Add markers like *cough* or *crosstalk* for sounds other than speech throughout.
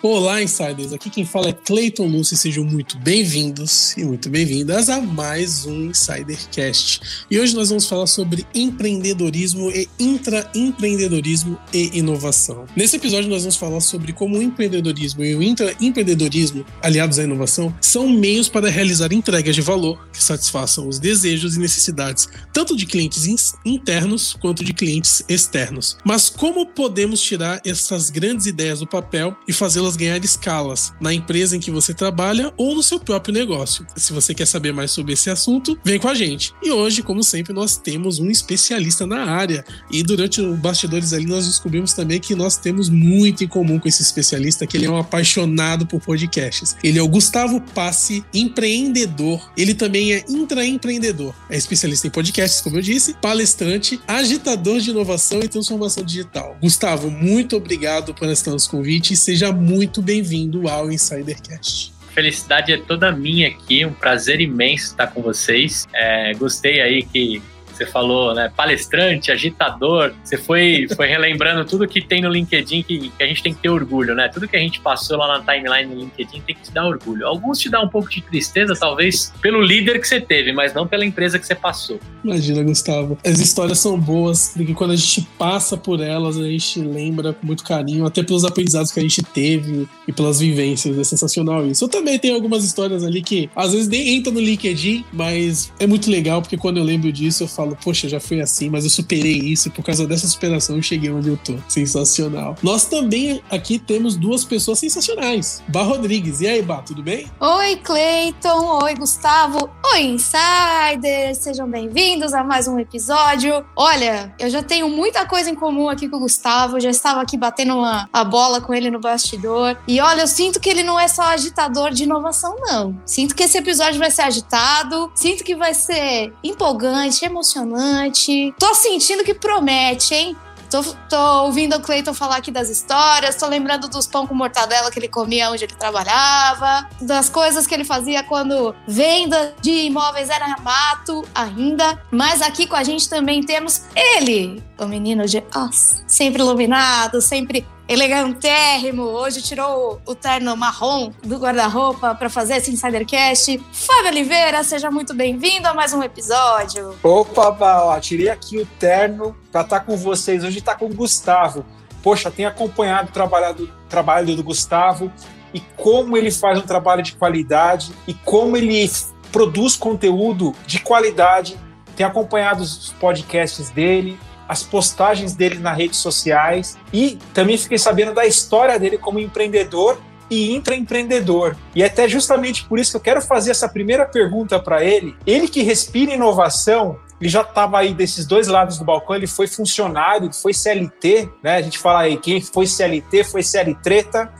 Olá, insiders! Aqui quem fala é Clayton Lúcio sejam muito bem-vindos e muito bem-vindas a mais um Insidercast. E hoje nós vamos falar sobre empreendedorismo e intraempreendedorismo e inovação. Nesse episódio nós vamos falar sobre como o empreendedorismo e o intraempreendedorismo, aliados à inovação, são meios para realizar entregas de valor que satisfaçam os desejos e necessidades tanto de clientes internos quanto de clientes externos. Mas como podemos tirar essas grandes ideias do papel e fazê-las ganhar escalas na empresa em que você trabalha ou no seu próprio negócio. Se você quer saber mais sobre esse assunto, vem com a gente. E hoje, como sempre, nós temos um especialista na área. E durante os bastidores ali, nós descobrimos também que nós temos muito em comum com esse especialista, que ele é um apaixonado por podcasts. Ele é o Gustavo Passe, empreendedor. Ele também é intraempreendedor. É especialista em podcasts, como eu disse, palestrante, agitador de inovação e transformação digital. Gustavo, muito obrigado por aceitar os convites e seja muito muito bem-vindo ao Insidercast. Felicidade é toda minha aqui, um prazer imenso estar com vocês. É, gostei aí que você falou, né? Palestrante, agitador. Você foi, foi relembrando tudo que tem no LinkedIn que, que, a gente tem que ter orgulho, né? Tudo que a gente passou lá na timeline no LinkedIn tem que te dar orgulho. Alguns te dá um pouco de tristeza, talvez, pelo líder que você teve, mas não pela empresa que você passou. Imagina, Gustavo. As histórias são boas, porque quando a gente passa por elas, a gente lembra com muito carinho, até pelos aprendizados que a gente teve e pelas vivências. É sensacional isso. Eu também tenho algumas histórias ali que às vezes nem entra no LinkedIn, mas é muito legal, porque quando eu lembro disso, eu falo poxa, já foi assim, mas eu superei isso por causa dessa superação eu cheguei onde eu tô. Sensacional. Nós também aqui temos duas pessoas sensacionais. Bá Rodrigues. E aí, Bá, tudo bem? Oi, Cleiton. Oi, Gustavo. Oi, Insiders. Sejam bem-vindos a mais um episódio. Olha, eu já tenho muita coisa em comum aqui com o Gustavo. já estava aqui batendo uma, a bola com ele no bastidor. E olha, eu sinto que ele não é só agitador de inovação, não. Sinto que esse episódio vai ser agitado. Sinto que vai ser empolgante, emocionante emocionante. Tô sentindo que promete, hein? Tô, tô, ouvindo o Cleiton falar aqui das histórias, tô lembrando dos pão com mortadela que ele comia onde ele trabalhava, das coisas que ele fazia quando venda de imóveis era mato ainda. Mas aqui com a gente também temos ele, o menino de Oz, sempre iluminado, sempre elegantérrimo. Hoje tirou o terno marrom do guarda-roupa para fazer esse Insidercast. Fábio Oliveira, seja muito bem-vindo a mais um episódio. Opa, ó, tirei aqui o terno para estar tá com vocês. Hoje está com o Gustavo. Poxa, tenho acompanhado o trabalho do Gustavo e como ele faz um trabalho de qualidade e como ele produz conteúdo de qualidade. Tenho acompanhado os podcasts dele, as postagens dele nas redes sociais e também fiquei sabendo da história dele como empreendedor e intraempreendedor. E até justamente por isso que eu quero fazer essa primeira pergunta para ele. Ele que respira inovação, ele já estava aí desses dois lados do balcão, ele foi funcionário, foi CLT, né? A gente fala aí, quem foi CLT foi CL treta.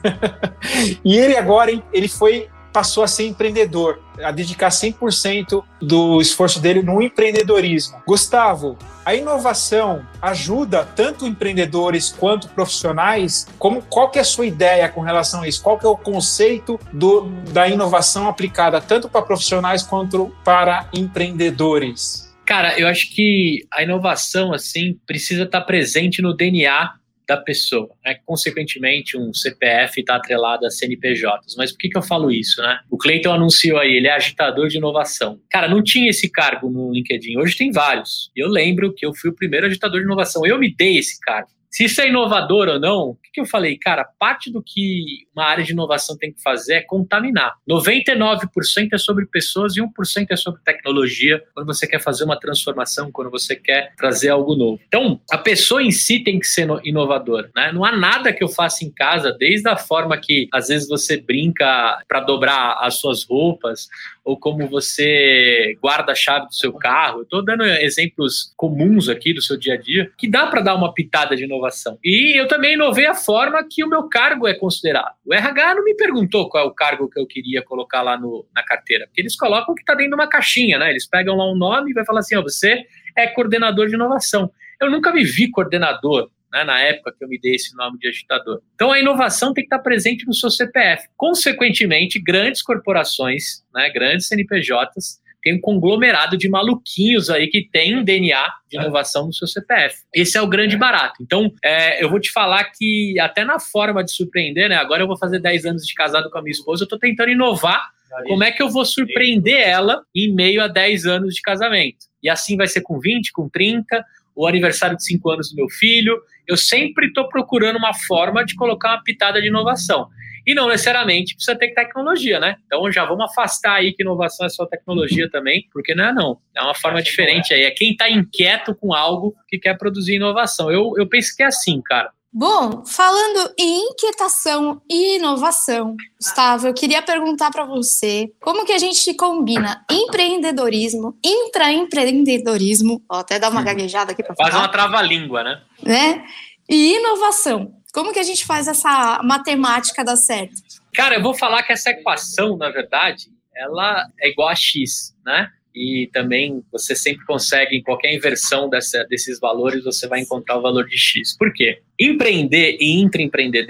*laughs* e ele agora, ele foi passou a ser empreendedor, a dedicar 100% do esforço dele no empreendedorismo. Gustavo, a inovação ajuda tanto empreendedores quanto profissionais? Como qual que é a sua ideia com relação a isso? Qual que é o conceito do, da inovação aplicada tanto para profissionais quanto para empreendedores? Cara, eu acho que a inovação assim precisa estar presente no DNA da pessoa. Né? Consequentemente, um CPF está atrelado a CNPJs. Mas por que, que eu falo isso? Né? O Cleiton anunciou aí, ele é agitador de inovação. Cara, não tinha esse cargo no LinkedIn. Hoje tem vários. Eu lembro que eu fui o primeiro agitador de inovação. Eu me dei esse cargo. Se isso é inovador ou não, o que, que eu falei? Cara, parte do que uma área de inovação tem que fazer é contaminar. 99% é sobre pessoas e 1% é sobre tecnologia, quando você quer fazer uma transformação, quando você quer trazer algo novo. Então, a pessoa em si tem que ser inovadora. Né? Não há nada que eu faça em casa, desde a forma que às vezes você brinca para dobrar as suas roupas, ou como você guarda a chave do seu carro. Estou dando exemplos comuns aqui do seu dia a dia, que dá para dar uma pitada de inovação. E eu também inovei a forma que o meu cargo é considerado. O RH não me perguntou qual é o cargo que eu queria colocar lá no, na carteira, porque eles colocam que está dentro de uma caixinha, né? Eles pegam lá um nome e vai falar assim: ó, você é coordenador de inovação. Eu nunca me vi coordenador né, na época que eu me dei esse nome de agitador. Então a inovação tem que estar presente no seu CPF. Consequentemente, grandes corporações, né, grandes CNPJs, tem um conglomerado de maluquinhos aí que tem um DNA de inovação no seu CPF. Esse é o grande barato. Então, é, eu vou te falar que até na forma de surpreender, né? Agora eu vou fazer 10 anos de casado com a minha esposa, eu estou tentando inovar como é que eu vou surpreender ela em meio a 10 anos de casamento? E assim vai ser com 20, com 30, o aniversário de 5 anos do meu filho. Eu sempre estou procurando uma forma de colocar uma pitada de inovação. E não necessariamente precisa ter tecnologia, né? Então já vamos afastar aí que inovação é só tecnologia também, porque não é não. É uma forma diferente aí. É quem está inquieto com algo que quer produzir inovação. Eu, eu penso que é assim, cara. Bom, falando em inquietação e inovação, Gustavo, eu queria perguntar para você como que a gente combina empreendedorismo, intraempreendedorismo, ó, até dar uma gaguejada aqui para falar. Faz uma trava-língua, né? Né? E inovação. Como que a gente faz essa matemática dar certo? Cara, eu vou falar que essa equação, na verdade, ela é igual a x, né? e também você sempre consegue, em qualquer inversão dessa, desses valores, você vai encontrar o valor de X. Por quê? Empreender e intraempreender,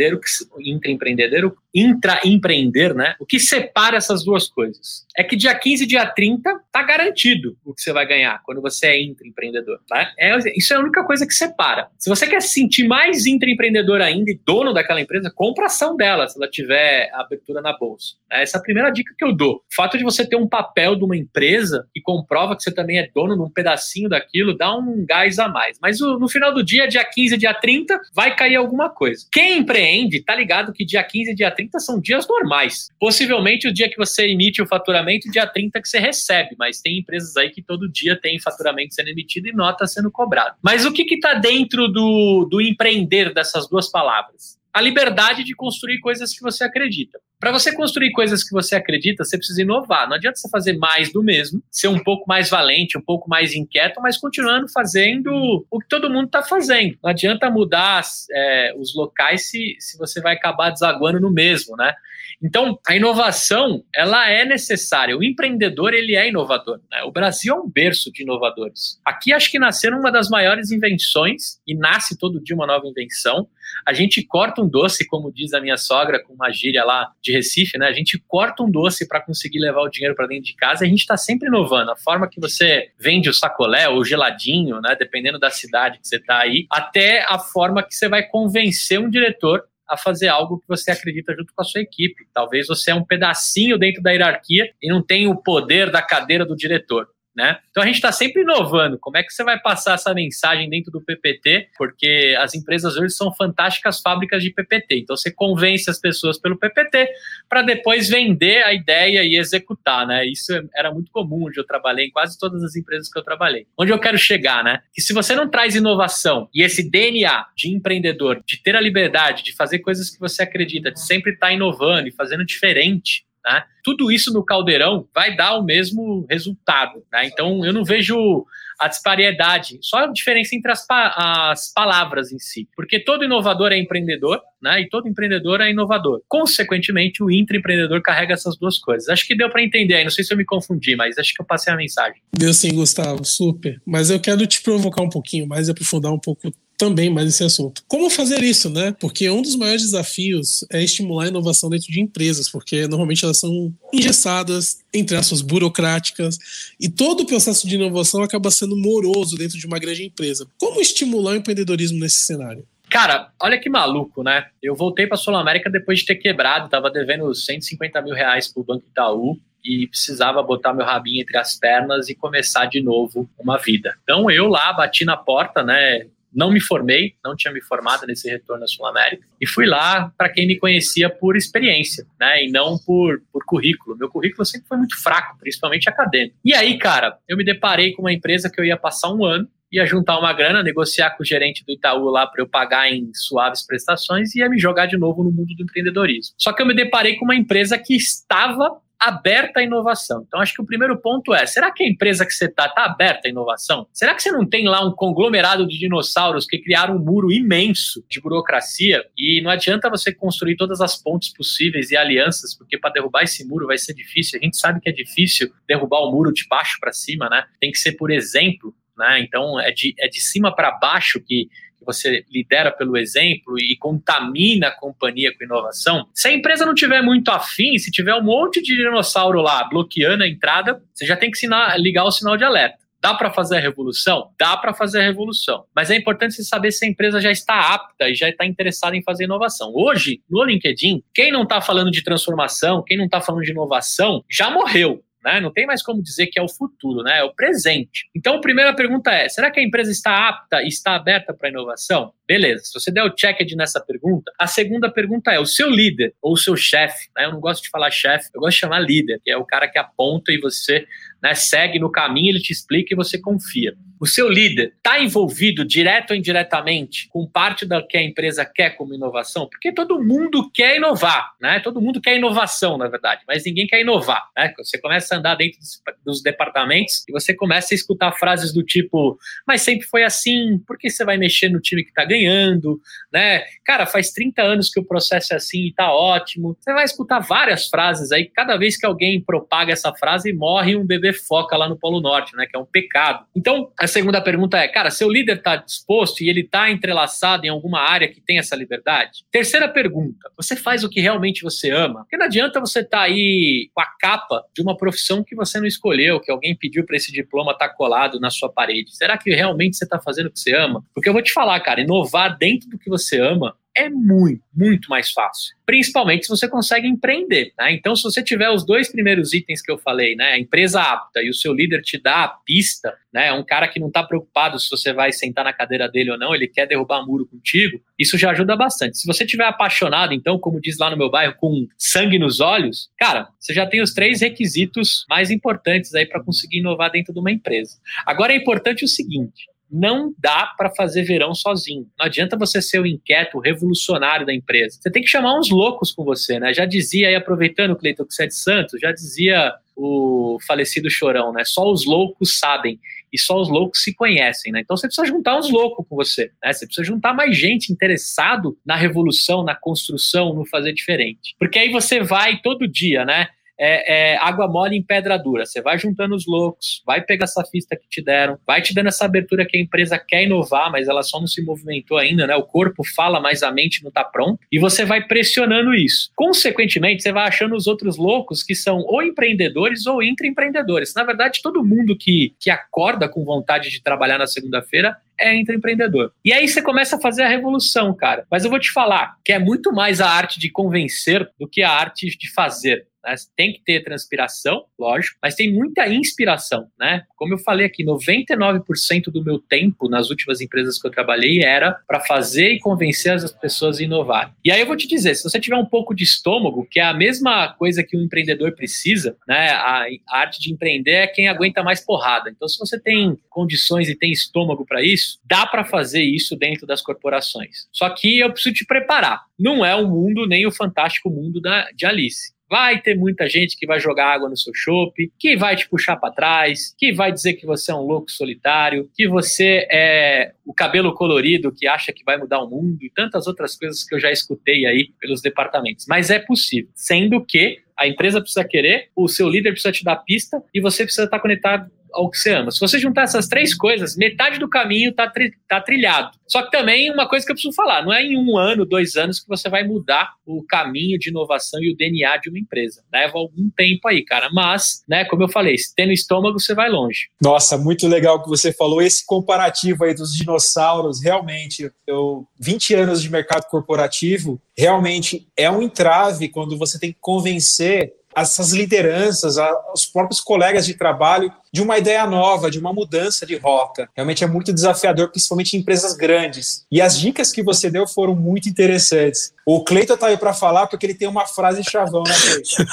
intraempreender, intraempreender, né? O que separa essas duas coisas? É que dia 15 e dia 30 tá garantido o que você vai ganhar quando você é intraempreendedor. Tá? É, isso é a única coisa que separa. Se você quer se sentir mais intraempreendedor ainda e dono daquela empresa, compra ação dela se ela tiver abertura na bolsa. Essa é a primeira dica que eu dou. O fato de você ter um papel de uma empresa que comprova que você também é dono de um pedacinho daquilo dá um gás a mais. Mas no final do dia, dia 15 e dia 30, vai cair alguma coisa. Quem empreende, tá ligado que dia 15 e dia 30 são dias normais. Possivelmente o dia que você emite o faturamento, dia 30 que você recebe, mas tem empresas aí que todo dia tem faturamento sendo emitido e nota sendo cobrado. Mas o que está dentro do, do empreender dessas duas palavras? A liberdade de construir coisas que você acredita. Para você construir coisas que você acredita, você precisa inovar. Não adianta você fazer mais do mesmo, ser um pouco mais valente, um pouco mais inquieto, mas continuando fazendo o que todo mundo está fazendo. Não adianta mudar é, os locais se, se você vai acabar desaguando no mesmo, né? Então, a inovação, ela é necessária. O empreendedor, ele é inovador. Né? O Brasil é um berço de inovadores. Aqui, acho que nasceram uma das maiores invenções, e nasce todo dia uma nova invenção. A gente corta um doce, como diz a minha sogra, com uma gíria lá de Recife, né? A gente corta um doce para conseguir levar o dinheiro para dentro de casa a gente está sempre inovando. A forma que você vende o sacolé ou o geladinho, né? Dependendo da cidade que você está aí, até a forma que você vai convencer um diretor a fazer algo que você acredita junto com a sua equipe. Talvez você é um pedacinho dentro da hierarquia e não tem o poder da cadeira do diretor. Né? Então a gente está sempre inovando. Como é que você vai passar essa mensagem dentro do PPT? Porque as empresas hoje são fantásticas fábricas de PPT. Então você convence as pessoas pelo PPT para depois vender a ideia e executar, né? Isso era muito comum onde eu trabalhei em quase todas as empresas que eu trabalhei. Onde eu quero chegar, né? Que se você não traz inovação e esse DNA de empreendedor, de ter a liberdade de fazer coisas que você acredita, de sempre estar tá inovando e fazendo diferente, né? Tudo isso no caldeirão vai dar o mesmo resultado. Né? Então, eu não vejo a disparidade, só a diferença entre as, pa as palavras em si. Porque todo inovador é empreendedor, né? E todo empreendedor é inovador. Consequentemente, o intraempreendedor carrega essas duas coisas. Acho que deu para entender aí, não sei se eu me confundi, mas acho que eu passei a mensagem. Deu sim, Gustavo, super. Mas eu quero te provocar um pouquinho mais, aprofundar um pouco também mais esse assunto. Como fazer isso, né? Porque um dos maiores desafios é estimular a inovação dentro de empresas, porque normalmente elas são engessadas, entre aspas, burocráticas, e todo o processo de inovação acaba sendo moroso dentro de uma grande empresa. Como estimular o empreendedorismo nesse cenário? Cara, olha que maluco, né? Eu voltei para a Sul América depois de ter quebrado, tava devendo 150 mil reais pro Banco Itaú e precisava botar meu rabinho entre as pernas e começar de novo uma vida. Então eu lá bati na porta, né? Não me formei, não tinha me formado nesse retorno à Sul América, e fui lá para quem me conhecia por experiência, né, e não por, por currículo. Meu currículo sempre foi muito fraco, principalmente acadêmico. E aí, cara, eu me deparei com uma empresa que eu ia passar um ano, ia juntar uma grana, negociar com o gerente do Itaú lá para eu pagar em suaves prestações e ia me jogar de novo no mundo do empreendedorismo. Só que eu me deparei com uma empresa que estava aberta à inovação. Então, acho que o primeiro ponto é: será que a empresa que você está está aberta à inovação? Será que você não tem lá um conglomerado de dinossauros que criaram um muro imenso de burocracia e não adianta você construir todas as pontes possíveis e alianças, porque para derrubar esse muro vai ser difícil. A gente sabe que é difícil derrubar o muro de baixo para cima, né? Tem que ser por exemplo, né? Então, é de, é de cima para baixo que você lidera pelo exemplo e contamina a companhia com inovação, se a empresa não tiver muito afim, se tiver um monte de dinossauro lá bloqueando a entrada, você já tem que ligar o sinal de alerta. Dá para fazer a revolução? Dá para fazer a revolução. Mas é importante você saber se a empresa já está apta e já está interessada em fazer inovação. Hoje, no LinkedIn, quem não está falando de transformação, quem não está falando de inovação, já morreu. Né? Não tem mais como dizer que é o futuro, né? é o presente. Então, a primeira pergunta é: será que a empresa está apta e está aberta para inovação? Beleza, se você der o checked nessa pergunta, a segunda pergunta é: o seu líder ou o seu chefe, né? eu não gosto de falar chefe, eu gosto de chamar líder, que é o cara que aponta e você né, segue no caminho, ele te explica e você confia. O seu líder está envolvido direto ou indiretamente com parte da que a empresa quer como inovação? Porque todo mundo quer inovar, né? Todo mundo quer inovação, na verdade, mas ninguém quer inovar. Né? Você começa a andar dentro dos, dos departamentos e você começa a escutar frases do tipo: mas sempre foi assim, por que você vai mexer no time que está ganhando? Né? Cara, faz 30 anos que o processo é assim e está ótimo. Você vai escutar várias frases aí, cada vez que alguém propaga essa frase, morre um bebê foca lá no Polo Norte, né? Que é um pecado. Então, a segunda pergunta é, cara, seu líder está disposto e ele está entrelaçado em alguma área que tem essa liberdade? Terceira pergunta, você faz o que realmente você ama? Porque não adianta você estar tá aí com a capa de uma profissão que você não escolheu, que alguém pediu para esse diploma estar tá colado na sua parede. Será que realmente você está fazendo o que você ama? Porque eu vou te falar, cara, inovar dentro do que você ama é muito, muito mais fácil. Principalmente se você consegue empreender. Né? Então, se você tiver os dois primeiros itens que eu falei, né? A empresa apta e o seu líder te dá a pista, né? Um cara que não está preocupado se você vai sentar na cadeira dele ou não, ele quer derrubar muro contigo, isso já ajuda bastante. Se você tiver apaixonado, então, como diz lá no meu bairro, com sangue nos olhos, cara, você já tem os três requisitos mais importantes aí para conseguir inovar dentro de uma empresa. Agora é importante o seguinte: não dá para fazer verão sozinho. Não adianta você ser o inquieto, o revolucionário da empresa. Você tem que chamar uns loucos com você, né? Já dizia aí, aproveitando o Cleiton de Santos, já dizia o falecido Chorão, né? Só os loucos sabem e só os loucos se conhecem, né? Então você precisa juntar uns loucos com você, né? Você precisa juntar mais gente interessado na revolução, na construção, no fazer diferente. Porque aí você vai todo dia, né? É, é, água mole em pedra dura. Você vai juntando os loucos, vai pegar essa fista que te deram, vai te dando essa abertura que a empresa quer inovar, mas ela só não se movimentou ainda, né? O corpo fala, mas a mente não está pronta. E você vai pressionando isso. Consequentemente, você vai achando os outros loucos que são ou empreendedores ou intraempreendedores. Na verdade, todo mundo que, que acorda com vontade de trabalhar na segunda-feira é empreendedor. E aí você começa a fazer a revolução, cara. Mas eu vou te falar que é muito mais a arte de convencer do que a arte de fazer. Né? Tem que ter transpiração, lógico, mas tem muita inspiração, né? Como eu falei aqui, 99% do meu tempo nas últimas empresas que eu trabalhei era para fazer e convencer as pessoas a inovar. E aí eu vou te dizer, se você tiver um pouco de estômago, que é a mesma coisa que um empreendedor precisa, né? A, arte de empreender é quem aguenta mais porrada. Então, se você tem condições e tem estômago para isso, dá para fazer isso dentro das corporações. Só que eu preciso te preparar. Não é o mundo nem o fantástico mundo da, de Alice. Vai ter muita gente que vai jogar água no seu chope, que vai te puxar para trás, que vai dizer que você é um louco solitário, que você é o cabelo colorido que acha que vai mudar o mundo e tantas outras coisas que eu já escutei aí pelos departamentos. Mas é possível, sendo que a empresa precisa querer, o seu líder precisa te dar pista e você precisa estar conectado ao que você ama. Se você juntar essas três coisas, metade do caminho está tri tá trilhado. Só que também uma coisa que eu preciso falar, não é em um ano, dois anos que você vai mudar o caminho de inovação e o DNA de uma empresa. Leva algum tempo aí, cara. Mas, né, como eu falei, se tendo estômago, você vai longe. Nossa, muito legal que você falou. Esse comparativo aí dos dinossauros, realmente, eu 20 anos de mercado corporativo, realmente é um entrave quando você tem que convencer essas lideranças, os próprios colegas de trabalho, de uma ideia nova, de uma mudança de rota. Realmente é muito desafiador, principalmente em empresas grandes. E as dicas que você deu foram muito interessantes. O Cleiton está aí para falar porque ele tem uma frase chavão, né, Cleiton?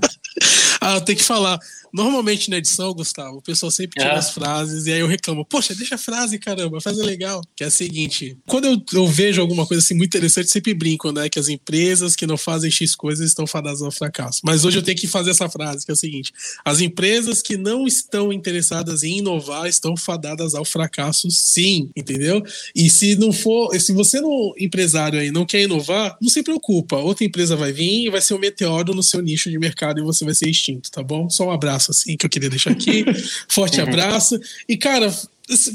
*laughs* ah, tem que falar. Normalmente na edição, Gustavo, o pessoal sempre tira é. as frases e aí eu reclamo, poxa, deixa a frase, caramba, frase é legal. Que é a seguinte: quando eu, eu, vejo alguma coisa assim muito interessante, sempre brinco, né? Que as empresas que não fazem X coisas estão fadadas ao fracasso. Mas hoje eu tenho que fazer essa frase, que é o seguinte: as empresas que não estão interessadas em inovar estão fadadas ao fracasso, sim, entendeu? E se não for, se você não, empresário aí, não quer inovar, não se preocupa. Outra empresa vai vir e vai ser um meteoro no seu nicho de mercado e você vai ser extinto, tá bom? Só um abraço abraço, assim, que eu queria deixar aqui. *laughs* Forte uhum. abraço. E, cara,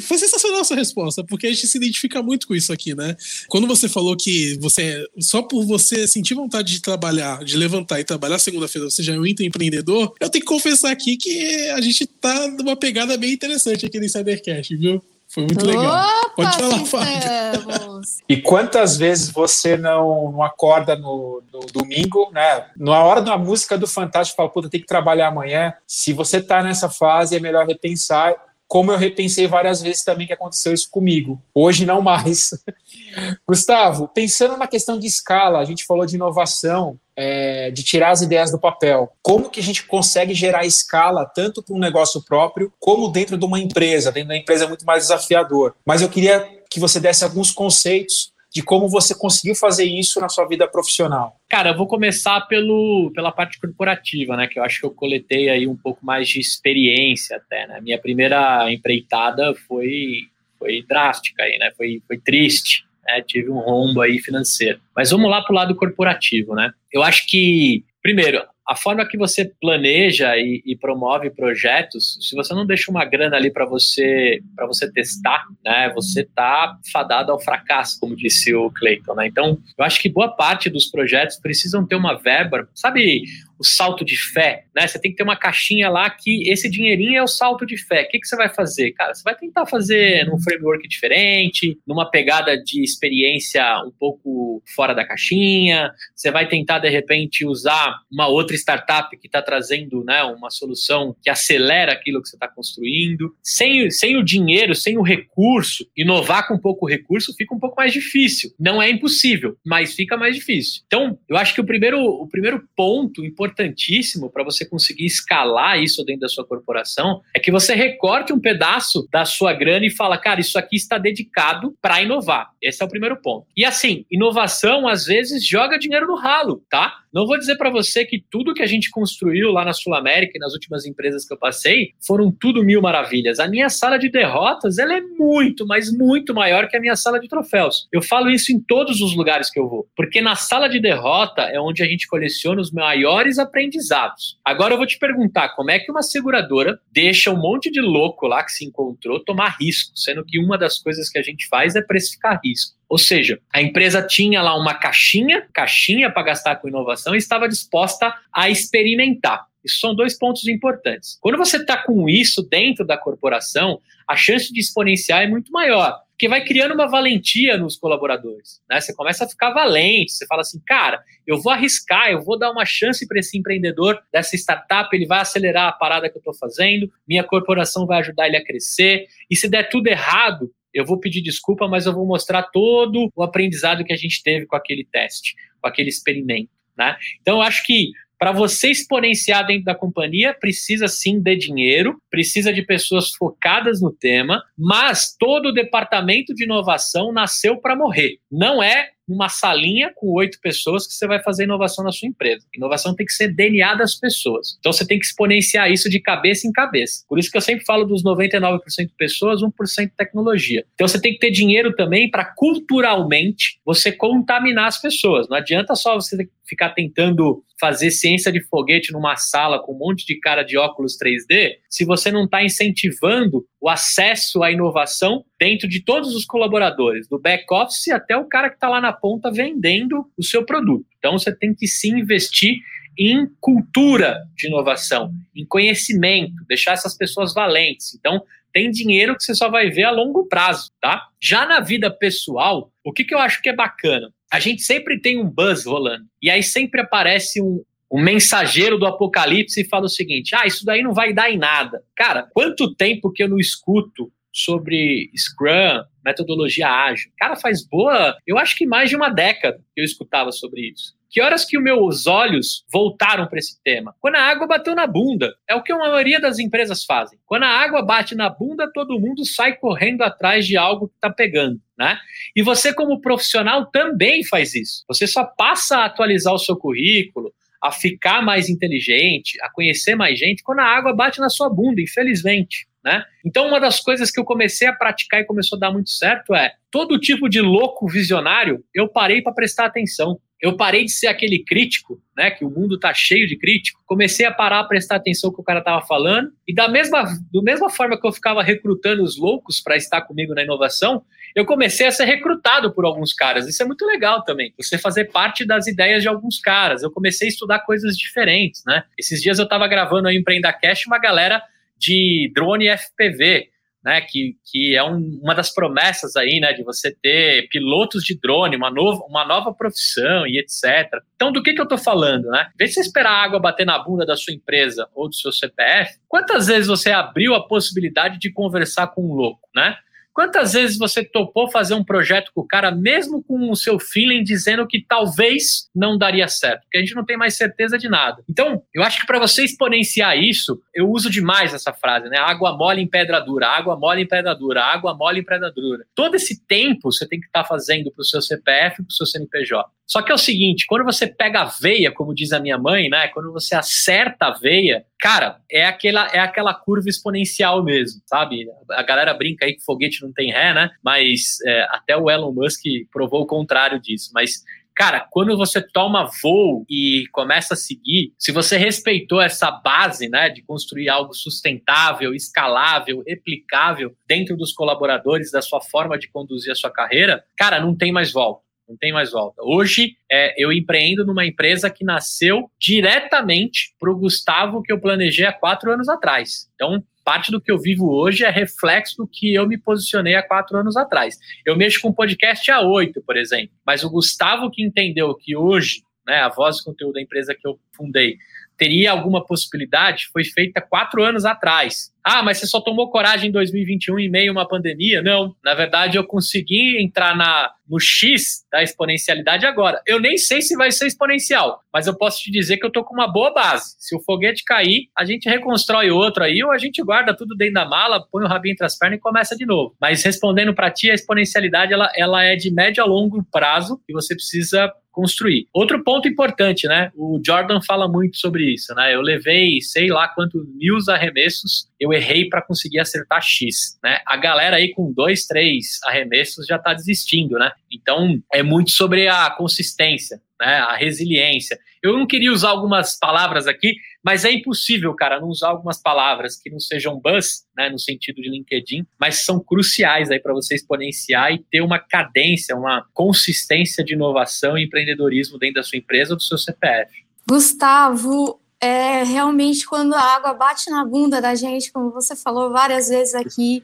Foi sensacional essa resposta, porque a gente se identifica muito com isso aqui, né? Quando você falou que você, só por você sentir vontade de trabalhar, de levantar e trabalhar segunda-feira, você já é um empreendedor, eu tenho que confessar aqui que a gente tá numa pegada bem interessante aqui no Insidercast, viu? Foi muito legal. Opa, Pode falar, Fábio. E quantas vezes você não, não acorda no, no, domingo, né? Na hora da música do Fantástico, fala, puta, tem que trabalhar amanhã. Se você tá nessa fase, é melhor repensar como eu repensei várias vezes também que aconteceu isso comigo. Hoje não mais. *laughs* Gustavo, pensando na questão de escala, a gente falou de inovação, é, de tirar as ideias do papel. Como que a gente consegue gerar escala tanto para um negócio próprio como dentro de uma empresa? Dentro da empresa é muito mais desafiador. Mas eu queria que você desse alguns conceitos de como você conseguiu fazer isso na sua vida profissional. Cara, eu vou começar pelo, pela parte corporativa, né? Que eu acho que eu coletei aí um pouco mais de experiência até, né? Minha primeira empreitada foi, foi drástica aí, né? Foi, foi triste, né? Tive um rombo aí financeiro. Mas vamos lá para o lado corporativo, né? Eu acho que, primeiro, a forma que você planeja e, e, promove projetos, se você não deixa uma grana ali para você para você testar, né, você tá fadado ao fracasso, como disse o Clayton, né? Então, eu acho que boa parte dos projetos precisam ter uma verba, sabe, o salto de fé, né? Você tem que ter uma caixinha lá que esse dinheirinho é o salto de fé. O que, que você vai fazer? Cara, você vai tentar fazer num framework diferente, numa pegada de experiência um pouco fora da caixinha, você vai tentar, de repente, usar uma outra startup que está trazendo né, uma solução que acelera aquilo que você está construindo. Sem, sem o dinheiro, sem o recurso, inovar com pouco recurso fica um pouco mais difícil. Não é impossível, mas fica mais difícil. Então, eu acho que o primeiro, o primeiro ponto importante importantíssimo para você conseguir escalar isso dentro da sua corporação é que você recorte um pedaço da sua grana e fala, cara, isso aqui está dedicado para inovar. Esse é o primeiro ponto. E assim, inovação às vezes joga dinheiro no ralo, tá? Não vou dizer para você que tudo que a gente construiu lá na Sul América e nas últimas empresas que eu passei foram tudo mil maravilhas. A minha sala de derrotas ela é muito, mas muito maior que a minha sala de troféus. Eu falo isso em todos os lugares que eu vou, porque na sala de derrota é onde a gente coleciona os maiores aprendizados. Agora eu vou te perguntar, como é que uma seguradora deixa um monte de louco lá que se encontrou tomar risco, sendo que uma das coisas que a gente faz é precificar risco. Ou seja, a empresa tinha lá uma caixinha, caixinha para gastar com inovação e estava disposta a experimentar. Isso são dois pontos importantes. Quando você está com isso dentro da corporação, a chance de exponenciar é muito maior, porque vai criando uma valentia nos colaboradores. Né? Você começa a ficar valente, você fala assim, cara, eu vou arriscar, eu vou dar uma chance para esse empreendedor dessa startup, ele vai acelerar a parada que eu estou fazendo, minha corporação vai ajudar ele a crescer, e se der tudo errado, eu vou pedir desculpa, mas eu vou mostrar todo o aprendizado que a gente teve com aquele teste, com aquele experimento. Né? Então, eu acho que para você exponenciar dentro da companhia, precisa sim de dinheiro, precisa de pessoas focadas no tema, mas todo o departamento de inovação nasceu para morrer. Não é numa salinha com oito pessoas que você vai fazer inovação na sua empresa. Inovação tem que ser DNA das pessoas. Então você tem que exponenciar isso de cabeça em cabeça. Por isso que eu sempre falo dos 99% pessoas, 1% tecnologia. Então você tem que ter dinheiro também para culturalmente você contaminar as pessoas. Não adianta só você ficar tentando fazer ciência de foguete numa sala com um monte de cara de óculos 3D se você não está incentivando o acesso à inovação dentro de todos os colaboradores, do back-office até o cara que está lá na ponta vendendo o seu produto. Então você tem que sim investir em cultura de inovação, em conhecimento, deixar essas pessoas valentes. Então, tem dinheiro que você só vai ver a longo prazo, tá? Já na vida pessoal, o que, que eu acho que é bacana? A gente sempre tem um buzz rolando. E aí sempre aparece um, um mensageiro do apocalipse e fala o seguinte: ah, isso daí não vai dar em nada. Cara, quanto tempo que eu não escuto sobre Scrum, metodologia ágil? Cara, faz boa, eu acho que mais de uma década que eu escutava sobre isso. Que horas que os meus olhos voltaram para esse tema? Quando a água bateu na bunda. É o que a maioria das empresas fazem. Quando a água bate na bunda, todo mundo sai correndo atrás de algo que está pegando. Né? E você, como profissional, também faz isso. Você só passa a atualizar o seu currículo, a ficar mais inteligente, a conhecer mais gente, quando a água bate na sua bunda, infelizmente. Né? Então, uma das coisas que eu comecei a praticar e começou a dar muito certo é todo tipo de louco visionário eu parei para prestar atenção. eu parei de ser aquele crítico, né? Que o mundo tá cheio de crítico. Comecei a parar a prestar atenção que o cara tava falando. E da mesma, do mesma forma que eu ficava recrutando os loucos para estar comigo na inovação, eu comecei a ser recrutado por alguns caras. Isso é muito legal também. Você fazer parte das ideias de alguns caras. Eu comecei a estudar coisas diferentes, né? Esses dias eu estava gravando aí Empreenda Cash uma galera de drone FPV né, que, que é um, uma das promessas aí, né, de você ter pilotos de drone, uma, novo, uma nova profissão e etc. Então, do que, que eu estou falando, né? De você esperar a água bater na bunda da sua empresa ou do seu CPF, quantas vezes você abriu a possibilidade de conversar com um louco, né? Quantas vezes você topou fazer um projeto com o cara, mesmo com o seu feeling dizendo que talvez não daria certo? Porque a gente não tem mais certeza de nada. Então, eu acho que para você exponenciar isso, eu uso demais essa frase, né? Água mole em pedra dura, água mole em pedra dura, água mole em pedra dura. Todo esse tempo você tem que estar tá fazendo para o seu CPF para o seu CNPJ. Só que é o seguinte, quando você pega a veia, como diz a minha mãe, né? Quando você acerta a veia, cara, é aquela, é aquela curva exponencial mesmo, sabe? A galera brinca aí que foguete não tem ré, né? Mas é, até o Elon Musk provou o contrário disso. Mas Cara, quando você toma voo e começa a seguir, se você respeitou essa base, né, de construir algo sustentável, escalável, replicável dentro dos colaboradores, da sua forma de conduzir a sua carreira, cara, não tem mais volta não tem mais volta. Hoje, é, eu empreendo numa empresa que nasceu diretamente para o Gustavo que eu planejei há quatro anos atrás. Então, parte do que eu vivo hoje é reflexo do que eu me posicionei há quatro anos atrás. Eu mexo com podcast há oito, por exemplo, mas o Gustavo que entendeu que hoje, né, a voz de conteúdo da empresa que eu fundei, teria alguma possibilidade foi feita quatro anos atrás. Ah, mas você só tomou coragem em 2021 em meio a uma pandemia? Não. Na verdade, eu consegui entrar na, no X da exponencialidade agora. Eu nem sei se vai ser exponencial, mas eu posso te dizer que eu tô com uma boa base. Se o foguete cair, a gente reconstrói outro aí, ou a gente guarda tudo dentro da mala, põe o rabinho entre as pernas e começa de novo. Mas respondendo para ti, a exponencialidade ela, ela é de médio a longo prazo e você precisa construir. Outro ponto importante, né? O Jordan fala muito sobre isso, né? Eu levei sei lá quantos mil arremessos eu errei para conseguir acertar X, né? A galera aí com dois, três arremessos já está desistindo, né? Então é muito sobre a consistência, né? A resiliência. Eu não queria usar algumas palavras aqui, mas é impossível, cara, não usar algumas palavras que não sejam buzz, né, no sentido de LinkedIn, mas são cruciais aí para você exponenciar e ter uma cadência, uma consistência de inovação e empreendedorismo dentro da sua empresa ou do seu CPF. Gustavo, é realmente quando a água bate na bunda da gente, como você falou várias vezes aqui,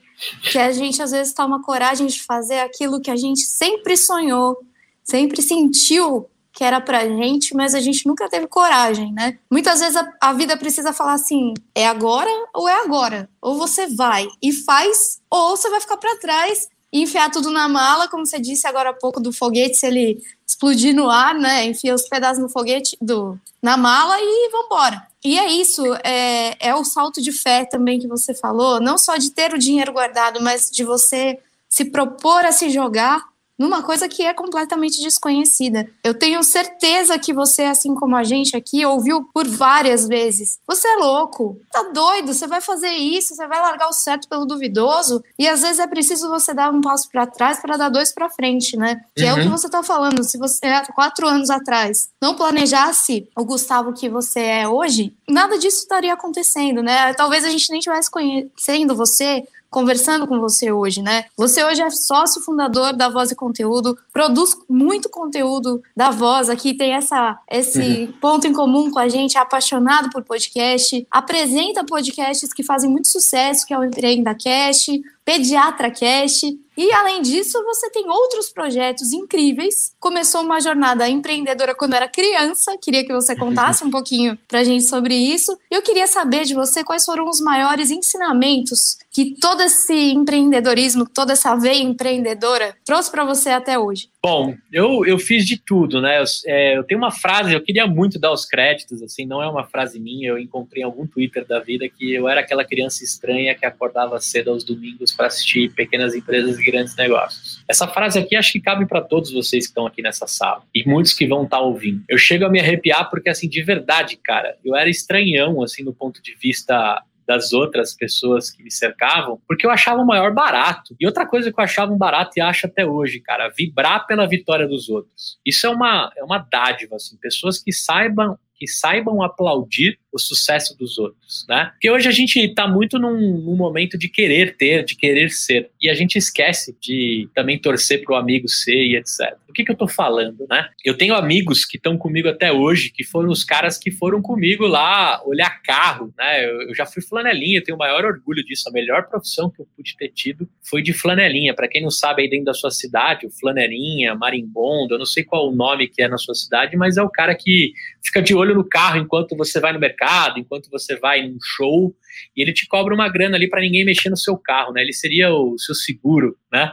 que a gente às vezes toma coragem de fazer aquilo que a gente sempre sonhou, sempre sentiu que era pra gente, mas a gente nunca teve coragem, né? Muitas vezes a, a vida precisa falar assim: é agora ou é agora? Ou você vai e faz, ou você vai ficar para trás e enfiar tudo na mala, como você disse agora há pouco do foguete, se ele explodir no ar, né? Enfia os pedaços no foguete, do, na mala e vambora. E é isso, é, é o salto de fé também que você falou, não só de ter o dinheiro guardado, mas de você se propor a se jogar numa coisa que é completamente desconhecida. Eu tenho certeza que você, assim como a gente aqui, ouviu por várias vezes. Você é louco, tá doido, você vai fazer isso, você vai largar o certo pelo duvidoso, e às vezes é preciso você dar um passo para trás para dar dois para frente, né? Que uhum. é o que uhum. você tá falando. Se você, quatro anos atrás, não planejasse o Gustavo que você é hoje, nada disso estaria acontecendo, né? Talvez a gente nem estivesse conhecendo você conversando com você hoje, né? Você hoje é sócio fundador da Voz e Conteúdo, produz muito conteúdo da Voz aqui, tem essa, esse uhum. ponto em comum com a gente, é apaixonado por podcast, apresenta podcasts que fazem muito sucesso, que é o Empreenda Cash, Pediatra Cash. E além disso, você tem outros projetos incríveis. Começou uma jornada empreendedora quando era criança. Queria que você contasse um *laughs* pouquinho pra gente sobre isso. Eu queria saber de você quais foram os maiores ensinamentos que todo esse empreendedorismo, toda essa veia empreendedora trouxe para você até hoje. Bom, eu, eu fiz de tudo, né? Eu, é, eu, tenho uma frase, eu queria muito dar os créditos, assim, não é uma frase minha, eu encontrei em algum Twitter da vida que eu era aquela criança estranha que acordava cedo aos domingos para assistir pequenas empresas grandes negócios. Essa frase aqui acho que cabe para todos vocês que estão aqui nessa sala e muitos que vão estar tá ouvindo. Eu chego a me arrepiar porque, assim, de verdade, cara, eu era estranhão, assim, no ponto de vista das outras pessoas que me cercavam, porque eu achava o maior barato. E outra coisa que eu achava um barato e acho até hoje, cara, vibrar pela vitória dos outros. Isso é uma, é uma dádiva, assim, pessoas que saibam que saibam aplaudir o sucesso dos outros, né? Porque hoje a gente está muito num, num, momento de querer ter, de querer ser, e a gente esquece de também torcer para o amigo ser e etc. O que, que eu estou falando, né? Eu tenho amigos que estão comigo até hoje, que foram os caras que foram comigo lá olhar carro, né? Eu, eu já fui flanelinha, tenho o maior orgulho disso. A melhor profissão que eu pude ter tido foi de flanelinha. Para quem não sabe aí dentro da sua cidade, o flanelinha, marimbondo, eu não sei qual o nome que é na sua cidade, mas é o cara que fica de olho no carro enquanto você vai no mercado, enquanto você vai num show, e ele te cobra uma grana ali para ninguém mexer no seu carro, né? Ele seria o seu seguro, né?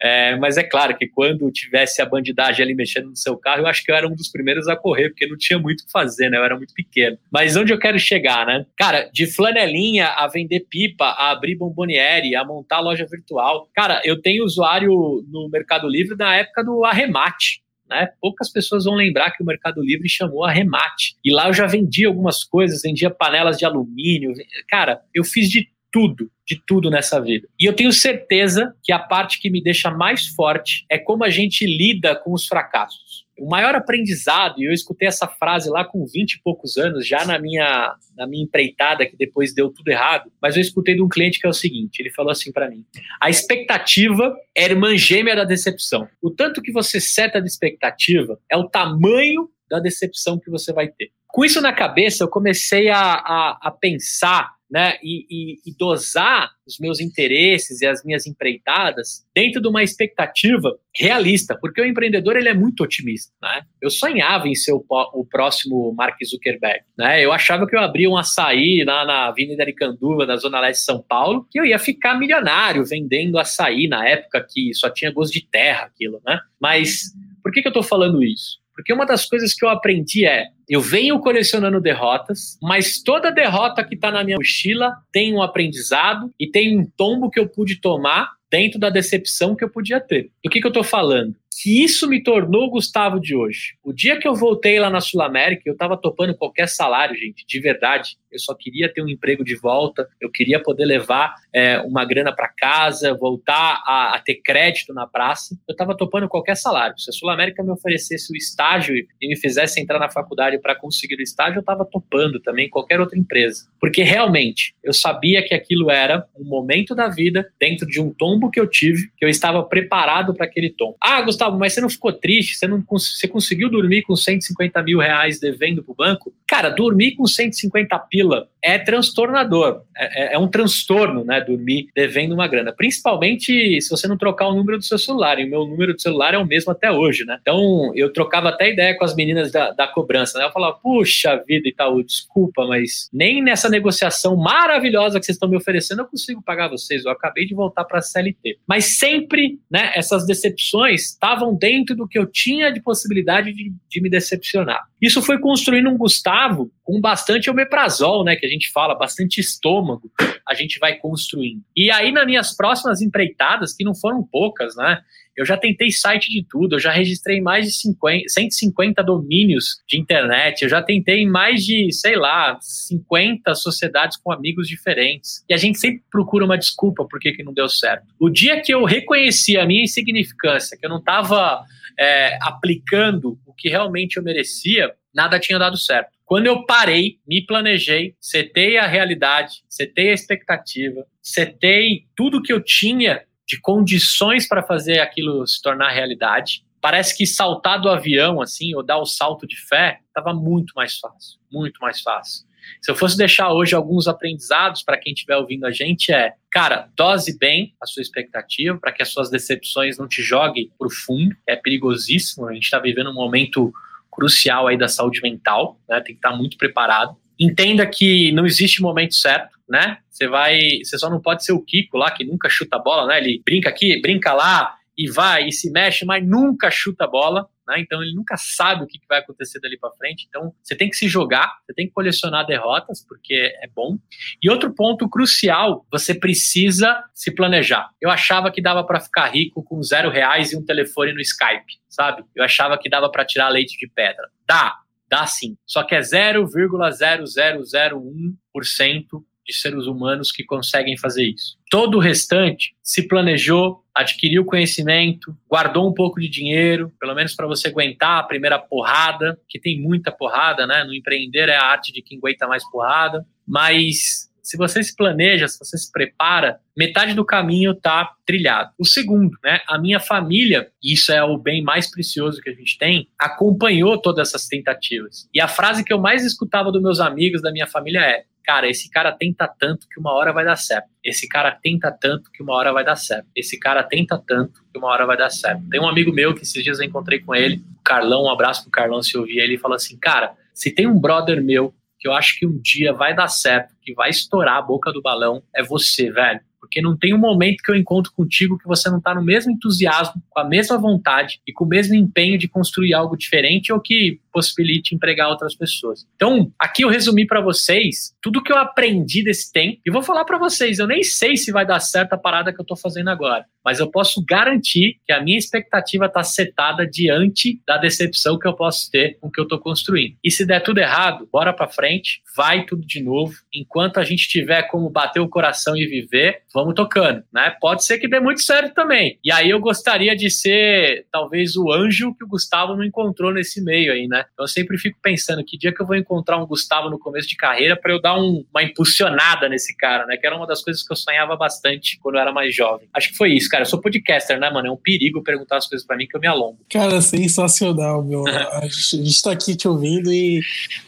É, mas é claro que quando tivesse a bandidagem ali mexendo no seu carro, eu acho que eu era um dos primeiros a correr, porque não tinha muito o que fazer, né? Eu era muito pequeno. Mas onde eu quero chegar, né? Cara, de flanelinha a vender pipa, a abrir bomboniere, a montar loja virtual. Cara, eu tenho usuário no Mercado Livre na época do arremate. Né? Poucas pessoas vão lembrar que o Mercado Livre chamou a remate. E lá eu já vendi algumas coisas, vendia panelas de alumínio. Cara, eu fiz de tudo, de tudo nessa vida. E eu tenho certeza que a parte que me deixa mais forte é como a gente lida com os fracassos o maior aprendizado, e eu escutei essa frase lá com 20 e poucos anos, já na minha, na minha empreitada, que depois deu tudo errado, mas eu escutei de um cliente que é o seguinte: ele falou assim para mim: a expectativa é irmã gêmea da decepção. O tanto que você seta de expectativa é o tamanho da decepção que você vai ter. Com isso na cabeça, eu comecei a, a, a pensar né, e, e, e, dosar os meus interesses e as minhas empreitadas dentro de uma expectativa realista, porque o empreendedor ele é muito otimista. Né? Eu sonhava em ser o, o próximo Mark Zuckerberg. Né? Eu achava que eu abria um açaí lá na Avenida Aricanduva, na Zona Leste de São Paulo, que eu ia ficar milionário vendendo açaí na época que só tinha gosto de terra aquilo. Né? Mas por que, que eu estou falando isso? Porque uma das coisas que eu aprendi é: eu venho colecionando derrotas, mas toda derrota que está na minha mochila tem um aprendizado e tem um tombo que eu pude tomar dentro da decepção que eu podia ter. Do que, que eu estou falando? Que isso me tornou o Gustavo de hoje. O dia que eu voltei lá na Sul América, eu estava topando qualquer salário, gente, de verdade. Eu só queria ter um emprego de volta, eu queria poder levar é, uma grana para casa, voltar a, a, ter crédito na praça. Eu estava topando qualquer salário. Se a Sul América me oferecesse o estágio e me fizesse entrar na faculdade para conseguir o estágio, eu estava topando também qualquer outra empresa. Porque realmente eu sabia que aquilo era um momento da vida dentro de um tombo que eu tive, que eu estava preparado para aquele tombo. Ah, Gustavo, mas você não ficou triste? Você, não, você conseguiu dormir com 150 mil reais devendo para o banco? Cara, dormir com 150 pila é transtornador. É, é, é, um transtorno, né? Dormir devendo uma grana. Principalmente se você não trocar o número do seu celular. E o meu número do celular é o mesmo até hoje, né? Então, eu trocava até ideia com as meninas da, da cobrança, né? Eu falava, puxa vida, Itaú, desculpa, mas nem nessa negociação maravilhosa que vocês estão me oferecendo eu consigo pagar vocês. Eu acabei de voltar para a CLT. Mas sempre, né? Essas decepções estavam dentro do que eu tinha de possibilidade de, de me decepcionar. Isso foi construindo um Gustavo com bastante omeprazol, né? Que a gente fala, bastante estômago, a gente vai construindo. E aí, nas minhas próximas empreitadas, que não foram poucas, né? Eu já tentei site de tudo, eu já registrei mais de 50, 150 domínios de internet, eu já tentei mais de, sei lá, 50 sociedades com amigos diferentes. E a gente sempre procura uma desculpa por que, que não deu certo. O dia que eu reconheci a minha insignificância, que eu não estava é, aplicando o que realmente eu merecia, nada tinha dado certo. Quando eu parei, me planejei, setei a realidade, setei a expectativa, setei tudo que eu tinha de condições para fazer aquilo se tornar realidade. Parece que saltar do avião, assim, ou dar o salto de fé, estava muito mais fácil, muito mais fácil. Se eu fosse deixar hoje alguns aprendizados para quem estiver ouvindo a gente, é, cara, dose bem a sua expectativa para que as suas decepções não te joguem para o fundo. É perigosíssimo. A gente está vivendo um momento crucial aí da saúde mental, né? Tem que estar muito preparado. Entenda que não existe momento certo, né? Você vai, você só não pode ser o Kiko lá que nunca chuta a bola, né? Ele brinca aqui, brinca lá e vai e se mexe, mas nunca chuta a bola. Né? Então ele nunca sabe o que vai acontecer dali para frente. Então você tem que se jogar, você tem que colecionar derrotas, porque é bom. E outro ponto crucial, você precisa se planejar. Eu achava que dava para ficar rico com zero reais e um telefone no Skype, sabe? Eu achava que dava para tirar leite de pedra. Dá, dá sim. Só que é 0,0001% de seres humanos que conseguem fazer isso. Todo o restante se planejou, adquiriu conhecimento, guardou um pouco de dinheiro, pelo menos para você aguentar a primeira porrada, que tem muita porrada, né? No empreender é a arte de quem aguenta mais porrada, mas se você se planeja, se você se prepara, metade do caminho está trilhado. O segundo, né, a minha família, e isso é o bem mais precioso que a gente tem, acompanhou todas essas tentativas. E a frase que eu mais escutava dos meus amigos, da minha família é: cara, esse cara tenta tanto que uma hora vai dar certo. Esse cara tenta tanto que uma hora vai dar certo. Esse cara tenta tanto que uma hora vai dar certo. Tem um amigo meu que esses dias eu encontrei com ele, o Carlão, um abraço pro Carlão se ouvir ele, falou assim: cara, se tem um brother meu que eu acho que um dia vai dar certo, que vai estourar a boca do balão, é você, velho. Porque não tem um momento que eu encontro contigo que você não está no mesmo entusiasmo, com a mesma vontade e com o mesmo empenho de construir algo diferente ou que possibilite empregar outras pessoas. Então, aqui eu resumi para vocês tudo que eu aprendi desse tempo e vou falar para vocês, eu nem sei se vai dar certo a parada que eu estou fazendo agora, mas eu posso garantir que a minha expectativa está setada diante da decepção que eu posso ter com o que eu estou construindo. E se der tudo errado, bora para frente, vai tudo de novo. Enquanto a gente tiver como bater o coração e viver, vamos tocando, né? Pode ser que dê muito certo também. E aí eu gostaria de ser talvez o anjo que o Gustavo não encontrou nesse meio aí, né? Então eu sempre fico pensando que dia que eu vou encontrar um Gustavo no começo de carreira para eu dar um, uma impulsionada nesse cara, né? Que era uma das coisas que eu sonhava bastante quando eu era mais jovem. Acho que foi isso, cara. Eu sou podcaster, né, mano? É um perigo perguntar as coisas para mim que eu me alongo. Cara, sensacional, meu. *laughs* a, gente, tá aqui te ouvindo e,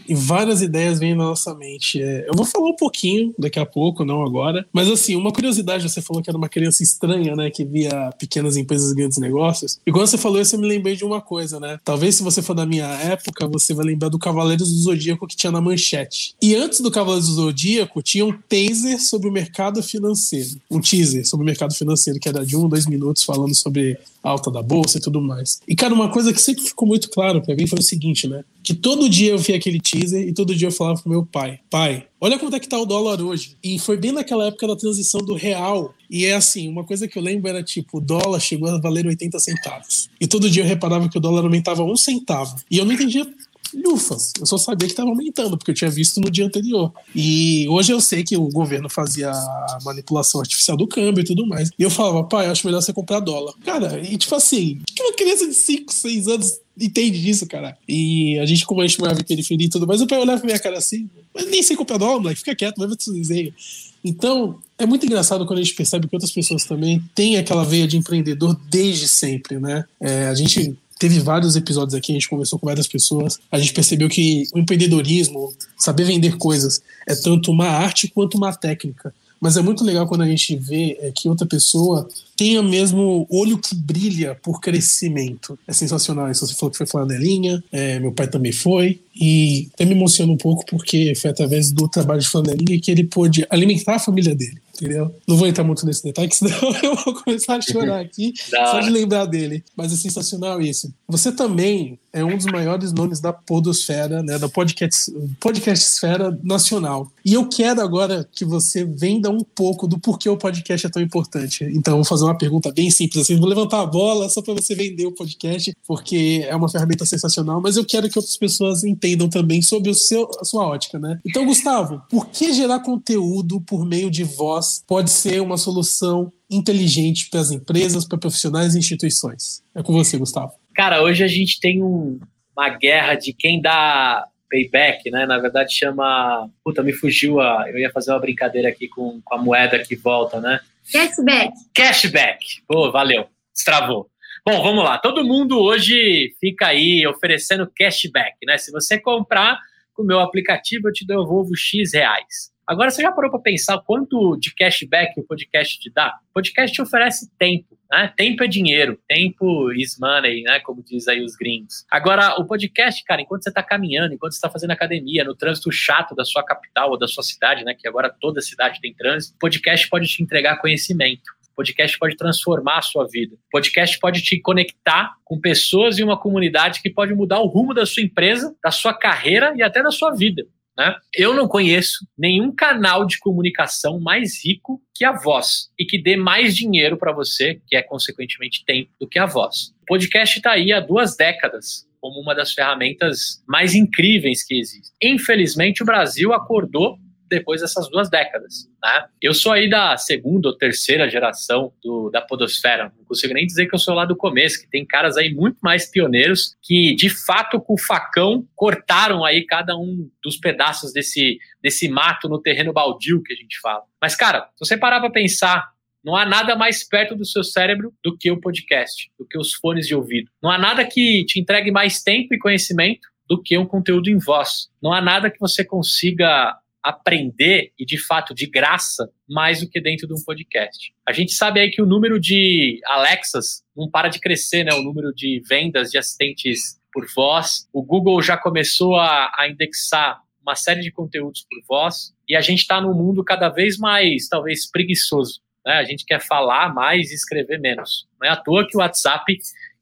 e várias ideias vêm na nossa mente. É, eu vou falar um pouquinho daqui a pouco, não agora. Mas assim, uma curiosidade, você falou que era uma criança estranha, né? Que via pequenas empresas e grandes negócios. E quando você falou isso, eu me lembrei de uma coisa, né? Talvez se você for da minha época, você vai lembrar do Cavaleiros do Zodíaco que tinha na manchete. E antes do Cavaleiros do Zodíaco, tinha um taser sobre o mercado financeiro. Um teaser sobre o mercado financeiro, que era de um, dois minutos, falando sobre alta da bolsa e tudo mais. E, cara, uma coisa que sempre ficou muito claro para mim foi o seguinte, né? Que todo dia eu via aquele teaser e todo dia eu falava pro meu pai: pai, olha quanto é que tá o dólar hoje. E foi bem naquela época da transição do real. E é assim, uma coisa que eu lembro era tipo, o dólar chegou a valer 80 centavos. E todo dia eu reparava que o dólar aumentava um centavo. E eu não entendia lufas. Eu só sabia que estava aumentando, porque eu tinha visto no dia anterior. E hoje eu sei que o governo fazia a manipulação artificial do câmbio e tudo mais. E eu falava, pai, acho melhor você comprar dólar. Cara, e tipo assim, que uma criança de 5, 6 anos entende disso, cara? E a gente, como a gente morava em periferia e tudo mais, o pai olhava pra minha cara assim, mas nem sei comprar dólar, moleque, fica quieto, vai ver desenho. Então, é muito engraçado quando a gente percebe que outras pessoas também têm aquela veia de empreendedor desde sempre, né? É, a gente teve vários episódios aqui, a gente conversou com várias pessoas, a gente percebeu que o empreendedorismo, saber vender coisas, é tanto uma arte quanto uma técnica. Mas é muito legal quando a gente vê é, que outra pessoa tenha mesmo olho que brilha por crescimento. É sensacional isso. Você falou que foi flanelinha, é, meu pai também foi. E até me emociona um pouco porque foi através do trabalho de flanelinha que ele pôde alimentar a família dele entendeu? Não vou entrar muito nesse detalhe, que senão *laughs* eu vou começar a chorar aqui *laughs* só de lembrar dele. Mas é sensacional isso. Você também é um dos maiores nomes da podosfera, né, da podcast, podcast esfera nacional. E eu quero agora que você venda um pouco do porquê o podcast é tão importante. Então, vou fazer uma pergunta bem simples assim, vou levantar a bola só para você vender o podcast, porque é uma ferramenta sensacional, mas eu quero que outras pessoas entendam também sobre o seu, a sua ótica, né? Então, Gustavo, por que gerar conteúdo por meio de voz pode ser uma solução inteligente para as empresas, para profissionais e instituições. É com você, Gustavo. Cara, hoje a gente tem um, uma guerra de quem dá payback, né? Na verdade chama. Puta, me fugiu a. Eu ia fazer uma brincadeira aqui com, com a moeda que volta, né? Cashback. Cashback. Pô, valeu. Destravou. Bom, vamos lá. Todo mundo hoje fica aí oferecendo cashback, né? Se você comprar com o meu aplicativo, eu te devolvo X reais. Agora, você já parou para pensar quanto de cashback o podcast te dá? O podcast te oferece tempo. Né? Tempo é dinheiro, tempo is money, né? Como diz aí os gringos. Agora, o podcast, cara, enquanto você está caminhando, enquanto você está fazendo academia, no trânsito chato da sua capital ou da sua cidade, né? Que agora toda cidade tem trânsito, o podcast pode te entregar conhecimento. Podcast pode transformar a sua vida. Podcast pode te conectar com pessoas e uma comunidade que pode mudar o rumo da sua empresa, da sua carreira e até da sua vida. Né? Eu não conheço nenhum canal de comunicação mais rico que a voz e que dê mais dinheiro para você, que é consequentemente tempo, do que a voz. O podcast está aí há duas décadas como uma das ferramentas mais incríveis que existem. Infelizmente, o Brasil acordou depois dessas duas décadas. Né? Eu sou aí da segunda ou terceira geração do, da podosfera, não consigo nem dizer que eu sou lá do começo, que tem caras aí muito mais pioneiros que, de fato, com o facão, cortaram aí cada um dos pedaços desse, desse mato no terreno baldio que a gente fala. Mas, cara, se você parar para pensar não há nada mais perto do seu cérebro do que o podcast, do que os fones de ouvido. Não há nada que te entregue mais tempo e conhecimento do que um conteúdo em voz. Não há nada que você consiga aprender e de fato de graça mais do que dentro de um podcast. A gente sabe aí que o número de Alexas não para de crescer, né? O número de vendas de assistentes por voz. O Google já começou a, a indexar uma série de conteúdos por voz e a gente está num mundo cada vez mais, talvez, preguiçoso. Né? A gente quer falar mais e escrever menos. Não é à toa que o WhatsApp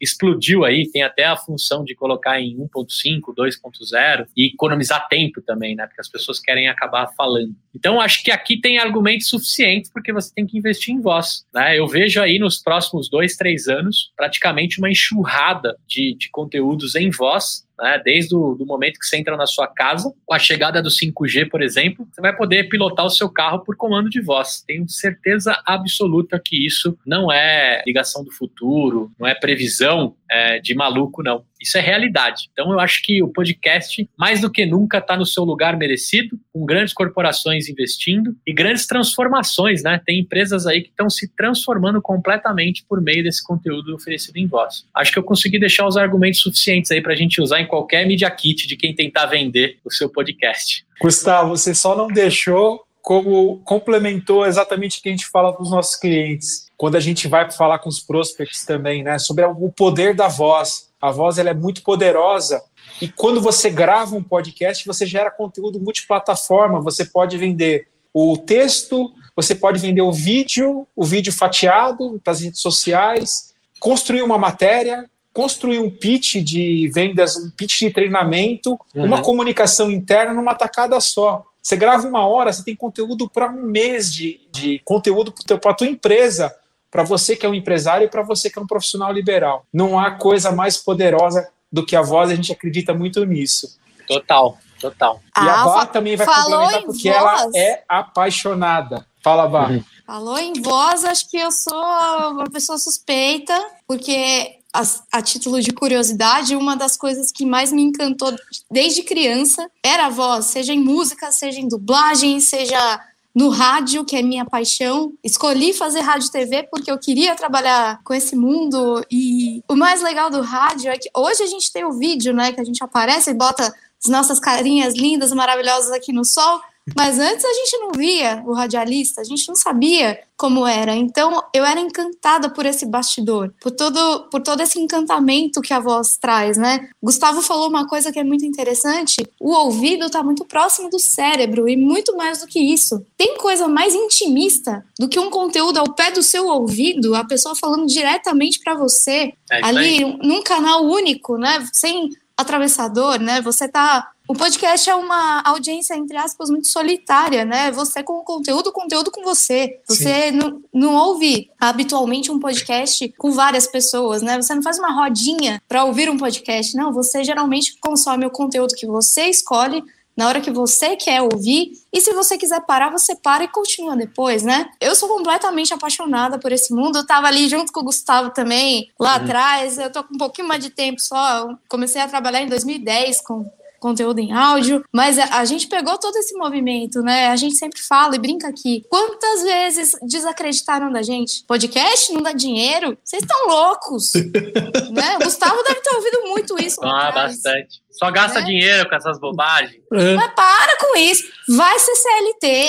explodiu aí, tem até a função de colocar em 1.5, 2.0 e economizar tempo também, né? Porque as pessoas querem acabar falando. Então, acho que aqui tem argumentos suficientes porque você tem que investir em voz, né? Eu vejo aí nos próximos dois, três anos praticamente uma enxurrada de, de conteúdos em voz né? Desde o do momento que você entra na sua casa, com a chegada do 5G, por exemplo, você vai poder pilotar o seu carro por comando de voz. Tenho certeza absoluta que isso não é ligação do futuro, não é previsão é, de maluco, não. Isso é realidade. Então eu acho que o podcast, mais do que nunca, está no seu lugar merecido, com grandes corporações investindo e grandes transformações, né? Tem empresas aí que estão se transformando completamente por meio desse conteúdo oferecido em voz. Acho que eu consegui deixar os argumentos suficientes aí para a gente usar em qualquer media kit de quem tentar vender o seu podcast. Gustavo, você só não deixou como complementou exatamente o que a gente fala para os nossos clientes. Quando a gente vai falar com os prospects também, né, sobre o poder da voz. A voz ela é muito poderosa e quando você grava um podcast, você gera conteúdo multiplataforma. Você pode vender o texto, você pode vender o vídeo, o vídeo fatiado para as redes sociais, construir uma matéria, construir um pitch de vendas, um pitch de treinamento, uhum. uma comunicação interna numa tacada só. Você grava uma hora, você tem conteúdo para um mês de, de conteúdo para a tua empresa, para você que é um empresário e para você que é um profissional liberal. Não há coisa mais poderosa do que a voz, a gente acredita muito nisso. Total, total. E a ah, Vá também vai complementar porque voz. ela é apaixonada. Fala, Vá. Uhum. Falou em voz, acho que eu sou uma pessoa suspeita, porque a, a, título de curiosidade, uma das coisas que mais me encantou desde criança era a voz, seja em música, seja em dublagem, seja no rádio, que é minha paixão. Escolhi fazer rádio e TV porque eu queria trabalhar com esse mundo. E o mais legal do rádio é que hoje a gente tem o vídeo, né? Que a gente aparece e bota as nossas carinhas lindas, maravilhosas aqui no sol. Mas antes a gente não via o radialista, a gente não sabia como era. Então eu era encantada por esse bastidor, por todo, por todo esse encantamento que a voz traz, né? Gustavo falou uma coisa que é muito interessante: o ouvido está muito próximo do cérebro e muito mais do que isso. Tem coisa mais intimista do que um conteúdo ao pé do seu ouvido, a pessoa falando diretamente para você, é ali num canal único, né? Sem atravessador, né? Você tá o podcast é uma audiência, entre aspas, muito solitária, né? Você com o conteúdo, o conteúdo com você. Você não, não ouve habitualmente um podcast com várias pessoas, né? Você não faz uma rodinha para ouvir um podcast. Não, você geralmente consome o conteúdo que você escolhe na hora que você quer ouvir. E se você quiser parar, você para e continua depois, né? Eu sou completamente apaixonada por esse mundo. Eu tava ali junto com o Gustavo também, lá uhum. atrás. Eu tô com um pouquinho mais de tempo só. Eu comecei a trabalhar em 2010 com conteúdo em áudio, mas a, a, gente pegou todo esse movimento, né? A gente sempre fala e brinca aqui. Quantas vezes desacreditaram da gente? Podcast não dá dinheiro? Vocês estão loucos, *laughs* né? O Gustavo deve ter ouvido muito isso. Ah, bastante. Só gasta né? dinheiro com essas bobagens. É. Mas para com isso. Vai ser CLT.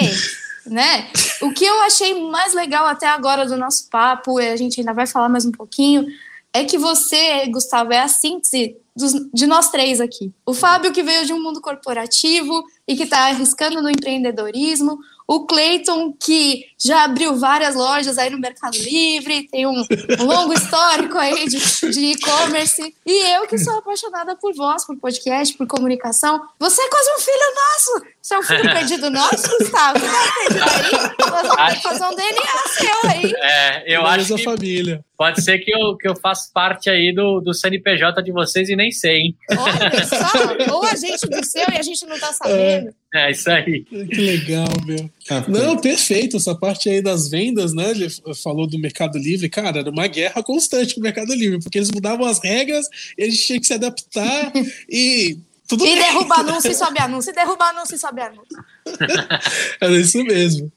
*laughs* né? O que eu achei mais legal até agora do nosso papo, e a gente ainda vai falar mais um pouquinho, é que você, Gustavo, é a síntese dos, de nós três aqui. O Fábio, que veio de um mundo corporativo e que está arriscando no empreendedorismo. O Clayton, que já abriu várias lojas aí no Mercado Livre, tem um, um longo histórico aí de e-commerce. E eu, que sou apaixonada por voz, por podcast, por comunicação. Você é quase um filho nosso! Você é um filho perdido nosso, Gustavo? Você vai perdido aí? Nós vamos ter que fazer um DNA seu aí. É, eu acho que família. pode ser que eu, que eu faça parte aí do, do CNPJ de vocês e nem sei, hein? Olha só, ou a gente venceu e a gente não tá sabendo. dinheiro. É, isso aí. Que legal, meu. Ah, Não, perfeito. Essa parte aí das vendas, né? Ele falou do Mercado Livre. Cara, era uma guerra constante com o Mercado Livre, porque eles mudavam as regras, eles tinham que se adaptar e tudo E bem. derruba anúncio e sobe anúncio, e derruba anúncio e sobe anúncio. *laughs* Era isso mesmo.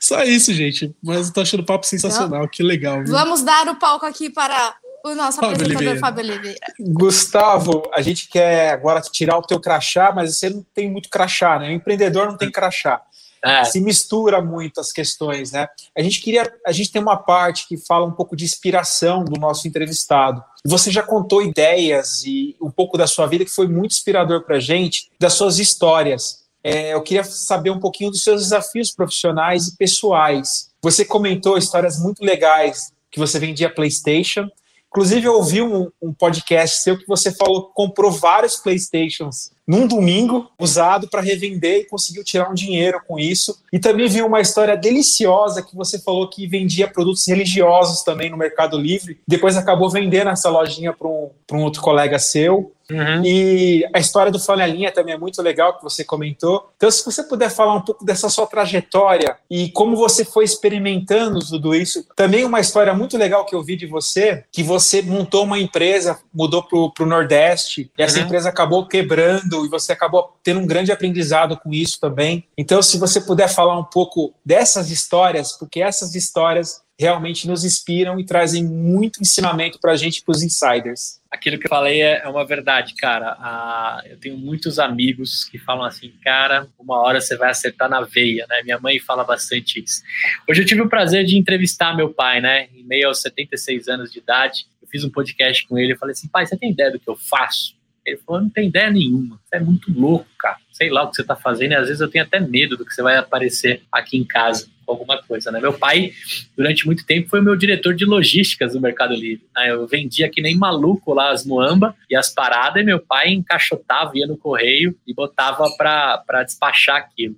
Só isso, gente. Mas eu tô achando o papo sensacional. Que legal, viu? Vamos dar o palco aqui para o nosso Fábio apresentador Oliveira. Fábio Oliveira. Gustavo, a gente quer agora tirar o teu crachá, mas você não tem muito crachá, né? O empreendedor não tem crachá. É, Se mistura muito as questões, né? A gente queria, a gente tem uma parte que fala um pouco de inspiração do nosso entrevistado. Você já contou ideias e um pouco da sua vida que foi muito inspirador para gente, das suas histórias. É, eu queria saber um pouquinho dos seus desafios profissionais e pessoais. Você comentou histórias muito legais que você vendia PlayStation. Inclusive, eu ouvi um, um podcast seu que você falou que comprou vários PlayStations num domingo, usado para revender e conseguiu tirar um dinheiro com isso. E também vi uma história deliciosa que você falou que vendia produtos religiosos também no Mercado Livre. Depois acabou vendendo essa lojinha para um, pra um outro colega seu. uhum. E a história do Flanelinha também é muito legal que você comentou. Então, se você puder falar um pouco dessa sua trajetória e como você foi experimentando tudo isso. Também uma história muito legal que eu vi de você, que você montou uma empresa, mudou para o Nordeste, e essa Uhum. empresa acabou quebrando e você acabou tendo um grande aprendizado com isso também. Então, se você puder falar um pouco dessas histórias, porque essas histórias realmente nos inspiram e trazem muito ensinamento para a gente, para os insiders. aquilo que eu falei é, é uma verdade, cara. Ah, eu tenho muitos amigos que falam assim, cara, uma hora você vai acertar na veia, né? Minha mãe fala bastante isso. Hoje eu tive o prazer de entrevistar meu pai, né? Em meio aos 76 anos de idade, eu fiz um podcast com ele. Eu falei assim, pai, você tem ideia do que eu faço? Ele falou, não tem ideia nenhuma. Você é muito louco, cara. Sei lá o que você tá fazendo e às vezes eu tenho até medo do que você vai aparecer aqui em casa com alguma coisa, né? Meu pai, durante muito tempo, foi o meu diretor de logísticas do Mercado Livre. né? Eu vendia que nem maluco lá as muamba e as paradas e meu pai encaixotava, ia no correio e botava para despachar aquilo.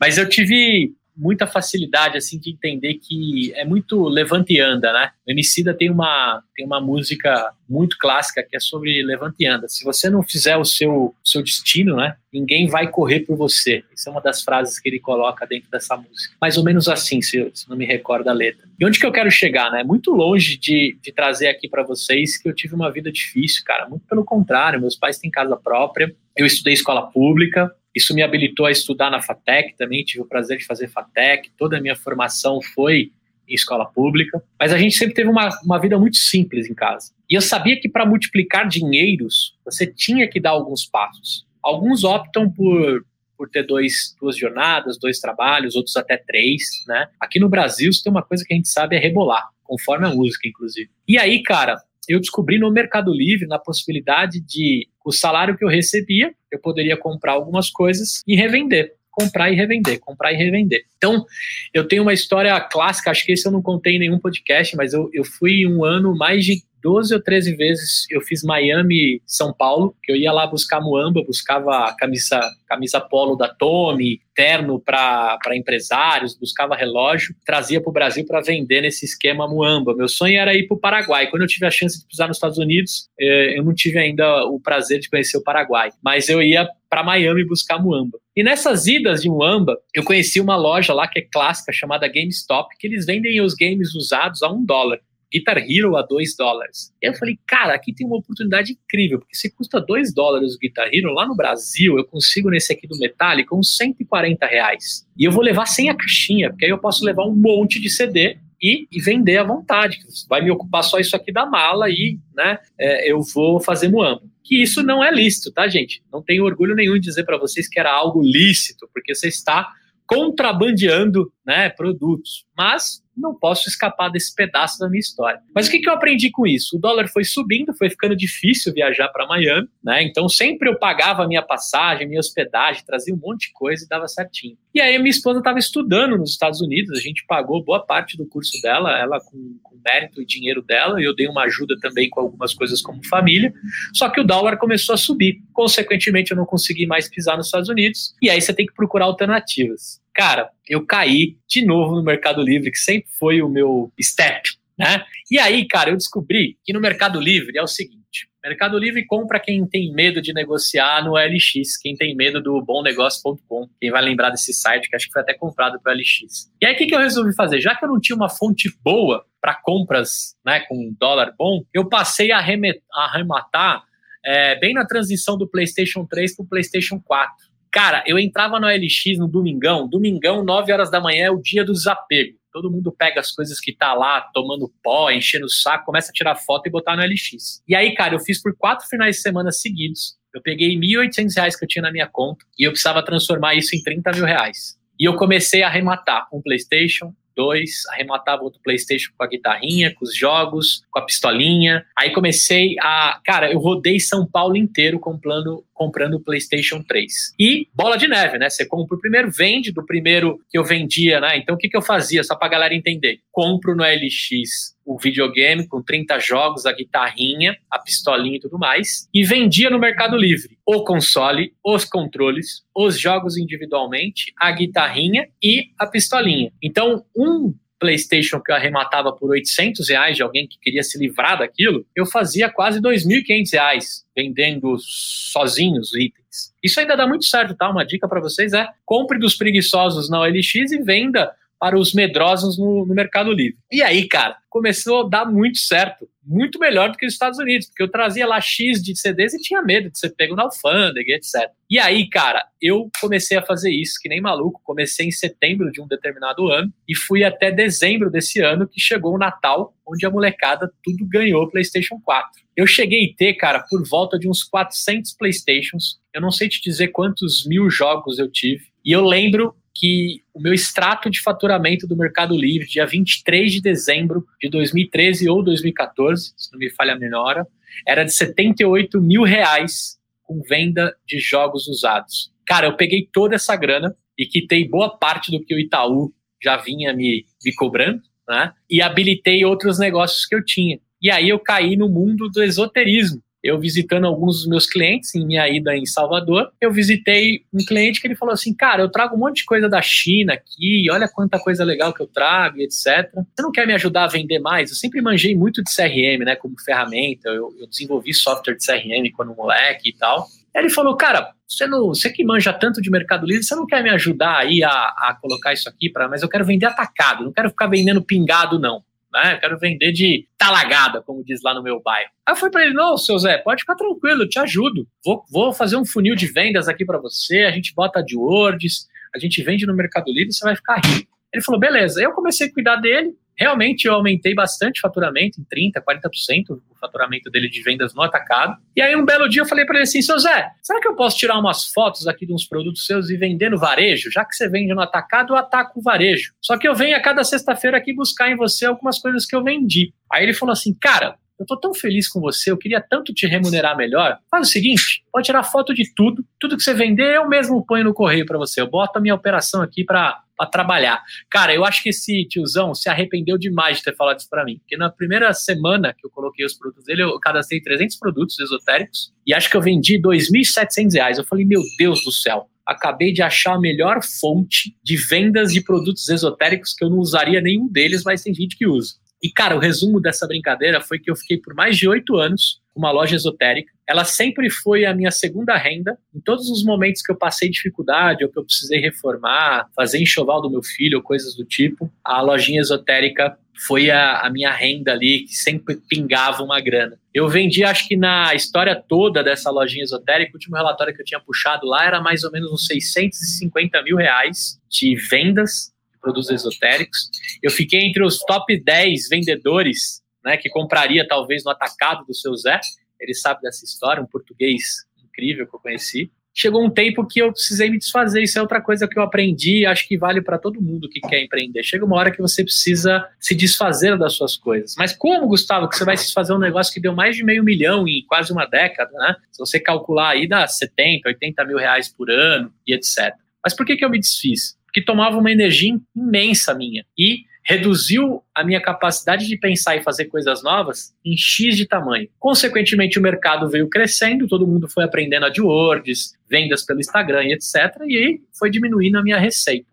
Mas eu tive muita facilidade assim de entender que é muito levante e anda, né? O Emicida tem uma tem uma música muito clássica que é sobre levante e anda. Se você não fizer o seu seu destino, né? Ninguém vai correr por você. Essa é uma das frases que ele coloca dentro dessa música. Mais ou menos assim, se, se não me recordo a letra. E onde que eu quero chegar, né? Muito longe de, de trazer aqui para vocês que eu tive uma vida difícil, cara. Muito pelo contrário, meus pais têm casa própria. Eu estudei escola pública, isso me habilitou a estudar na FATEC também, tive o prazer de fazer FATEC, toda a minha formação foi em escola pública, mas a gente sempre teve uma, uma vida muito simples em casa. E eu sabia que para multiplicar dinheiros, você tinha que dar alguns passos. Alguns optam por, por ter dois, duas jornadas, dois trabalhos, outros até três, né? Aqui no Brasil, se tem uma coisa que a gente sabe é rebolar, conforme a música, inclusive. E aí, cara, eu descobri no Mercado Livre na possibilidade de o salário que eu recebia, eu poderia comprar algumas coisas e revender. Comprar e revender, comprar e revender. Então, eu tenho uma história clássica, acho que esse eu não contei em nenhum podcast, mas eu, eu fui um ano mais de 12 ou 13 vezes eu fiz Miami, São Paulo, que eu ia lá buscar muamba, buscava camisa, camisa polo da Tommy, terno para empresários, buscava relógio, trazia para o Brasil para vender nesse esquema muamba. Meu sonho era ir para o Paraguai. Quando eu tive a chance de pisar nos Estados Unidos, eh, eu não tive ainda o prazer de conhecer o Paraguai, mas eu ia para Miami buscar muamba. E nessas idas de muamba, eu conheci uma loja lá que é clássica, chamada GameStop, que eles vendem os games usados a um dólar. Guitar Hero a 2 dólares. E eu falei, cara, aqui tem uma oportunidade incrível, porque se custa 2 dólares o Guitar Hero, lá no Brasil eu consigo nesse aqui do Metallica uns 140 reais. E eu vou levar sem a caixinha, porque aí eu posso levar um monte de CD e, e vender à vontade. Vai me ocupar só isso aqui da mala e né, é, eu vou fazer muamba. Que isso não é lícito, tá, gente? Não tenho orgulho nenhum de dizer para vocês que era algo lícito, porque você está contrabandeando né, produtos. Mas não posso escapar desse pedaço da minha história. Mas o que, que eu aprendi com isso? O dólar foi subindo, foi ficando difícil viajar para Miami, né? Então sempre eu pagava a minha passagem, minha hospedagem, trazia um monte de coisa e dava certinho. E aí minha esposa estava estudando nos Estados Unidos, a gente pagou boa parte do curso dela, ela com, com mérito e dinheiro dela, e eu dei uma ajuda também com algumas coisas como família. Só que o dólar começou a subir. Consequentemente, eu não consegui mais pisar nos Estados Unidos, e aí você tem que procurar alternativas. Cara, eu caí de novo no Mercado Livre, que sempre foi o meu step. né? E aí, cara, eu descobri que no Mercado Livre é o seguinte: Mercado Livre compra quem tem medo de negociar no LX, quem tem medo do bomnegócio.com, quem vai lembrar desse site que acho que foi até comprado pelo LX. E aí o que, eu resolvi fazer? Já que eu não tinha uma fonte boa para compras né, com dólar bom, eu passei a arrematar é, bem na transição do PlayStation 3 para o PlayStation 4. Cara, eu entrava no LX no domingão, domingão, 9 horas da manhã é o dia do desapego. Todo mundo pega as coisas que tá lá, tomando pó, enchendo o saco, começa a tirar foto e botar no LX. E aí, cara, eu fiz por quatro finais de semana seguidos. Eu peguei R$ 1.800 que eu tinha na minha conta e eu precisava transformar isso em 30 mil reais. E eu comecei a arrematar um PlayStation, 2, arrematava outro PlayStation com a guitarrinha, com os jogos, com a pistolinha. Aí comecei a. Cara, eu rodei São Paulo inteiro comprando comprando o PlayStation 3. E bola de neve, né? Você compra o primeiro, vende do primeiro que eu vendia, né? Então o que, que eu fazia? Só pra galera entender. Compro no LX o videogame com 30 jogos, a guitarrinha, a pistolinha e tudo mais, e vendia no Mercado Livre o console, os controles, os jogos individualmente, a guitarrinha e a pistolinha. Então, um PlayStation que eu arrematava por 800 reais de alguém que queria se livrar daquilo, eu fazia quase 2.500 reais vendendo sozinhos itens. Isso ainda dá muito certo, tá? Uma dica para vocês é compre dos preguiçosos na OLX e venda para os medrosos no, no, Mercado Livre. E aí, cara, começou a dar muito certo, muito melhor do que os Estados Unidos, porque eu trazia lá X de CDs e tinha medo de ser pego na alfândega, etc. E aí, cara, eu comecei a fazer isso, que nem maluco. Comecei em setembro de um determinado ano e fui até dezembro desse ano, que chegou o Natal, onde a molecada tudo ganhou PlayStation 4. Eu cheguei a ter, cara, por volta de uns 400 PlayStations. Eu não sei te dizer quantos mil jogos eu tive. E eu lembro que o meu extrato de faturamento do Mercado Livre, dia 23 de dezembro de 2013 ou 2014, se não me falha a menor, era de 78 mil reais com venda de jogos usados. Cara, eu peguei toda essa grana e quitei boa parte do que o Itaú já vinha me, me cobrando, né? E habilitei outros negócios que eu tinha. E aí eu caí no mundo do esoterismo eu visitando alguns dos meus clientes em minha ida em Salvador, eu visitei um cliente que ele falou assim: Cara, eu trago um monte de coisa da China aqui, olha quanta coisa legal que eu trago, etc. Você não quer me ajudar a vender mais? Eu sempre manjei muito de CRM, né, como ferramenta. Eu, eu desenvolvi software de CRM quando moleque e tal. Ele falou: Cara, você, não, você que manja tanto de Mercado Livre, você não quer me ajudar aí a, a colocar isso aqui para. Mas eu quero vender atacado, não quero ficar vendendo pingado, não né? Eu quero vender de talagada, como diz lá no meu bairro. Aí eu fui para ele, não, seu Zé, pode ficar tranquilo, eu te ajudo. Vou, vou fazer um funil de vendas aqui para você, a gente bota de words, a gente vende no Mercado Livre, você vai ficar rico. Ele falou, beleza. Eu comecei a cuidar dele, realmente eu aumentei bastante o faturamento, em 30%, 40% o faturamento dele de vendas no atacado. E aí um belo dia eu falei para ele assim, seu Zé, será que eu posso tirar umas fotos aqui de uns produtos seus e vender no varejo? Já que você vende no atacado, eu ataco o varejo. Só que eu venho a cada sexta-feira aqui buscar em você algumas coisas que eu vendi. Aí ele falou assim, cara, eu tô tão feliz com você, eu queria tanto te remunerar melhor. Faz o seguinte, pode tirar foto de tudo, tudo que você vender eu mesmo ponho no correio para você. Eu boto a minha operação aqui para trabalhar. Cara, eu acho que esse tiozão se arrependeu demais de ter falado isso para mim, porque na primeira semana que eu coloquei os produtos dele, eu cadastrei 300 produtos esotéricos e acho que eu vendi R$ 2.700. Eu falei, meu Deus do céu, acabei de achar a melhor fonte de vendas de produtos esotéricos que eu não usaria nenhum deles, mas tem gente que usa. E, cara, o resumo dessa brincadeira foi que eu fiquei por mais de oito anos com uma loja esotérica. Ela sempre foi a minha segunda renda. Em todos os momentos que eu passei dificuldade ou que eu precisei reformar, fazer enxoval do meu filho ou coisas do tipo, a lojinha esotérica foi a, a, minha renda ali, que sempre pingava uma grana. Eu vendi, acho que na história toda dessa lojinha esotérica, o último relatório que eu tinha puxado lá era mais ou menos uns 650 mil reais de vendas produtos esotéricos. Eu fiquei entre os top 10 vendedores né, que compraria talvez no atacado do seu Zé. Ele sabe dessa história, um português incrível que eu conheci. Chegou um tempo que eu precisei me desfazer. Isso é outra coisa que eu aprendi, acho que vale para todo mundo que quer empreender. Chega uma hora que você precisa se desfazer das suas coisas. Mas como, Gustavo, que você vai se desfazer um negócio que deu mais de meio milhão em quase uma década, né? Se você calcular aí, dá 70, 80 mil reais por ano e etc. Mas por que, que eu me desfiz? Que tomava uma energia imensa minha e reduziu a minha capacidade de pensar e fazer coisas novas em X de tamanho. Consequentemente, o mercado veio crescendo, todo mundo foi aprendendo AdWords, vendas pelo Instagram e etc. E aí foi diminuindo a minha receita.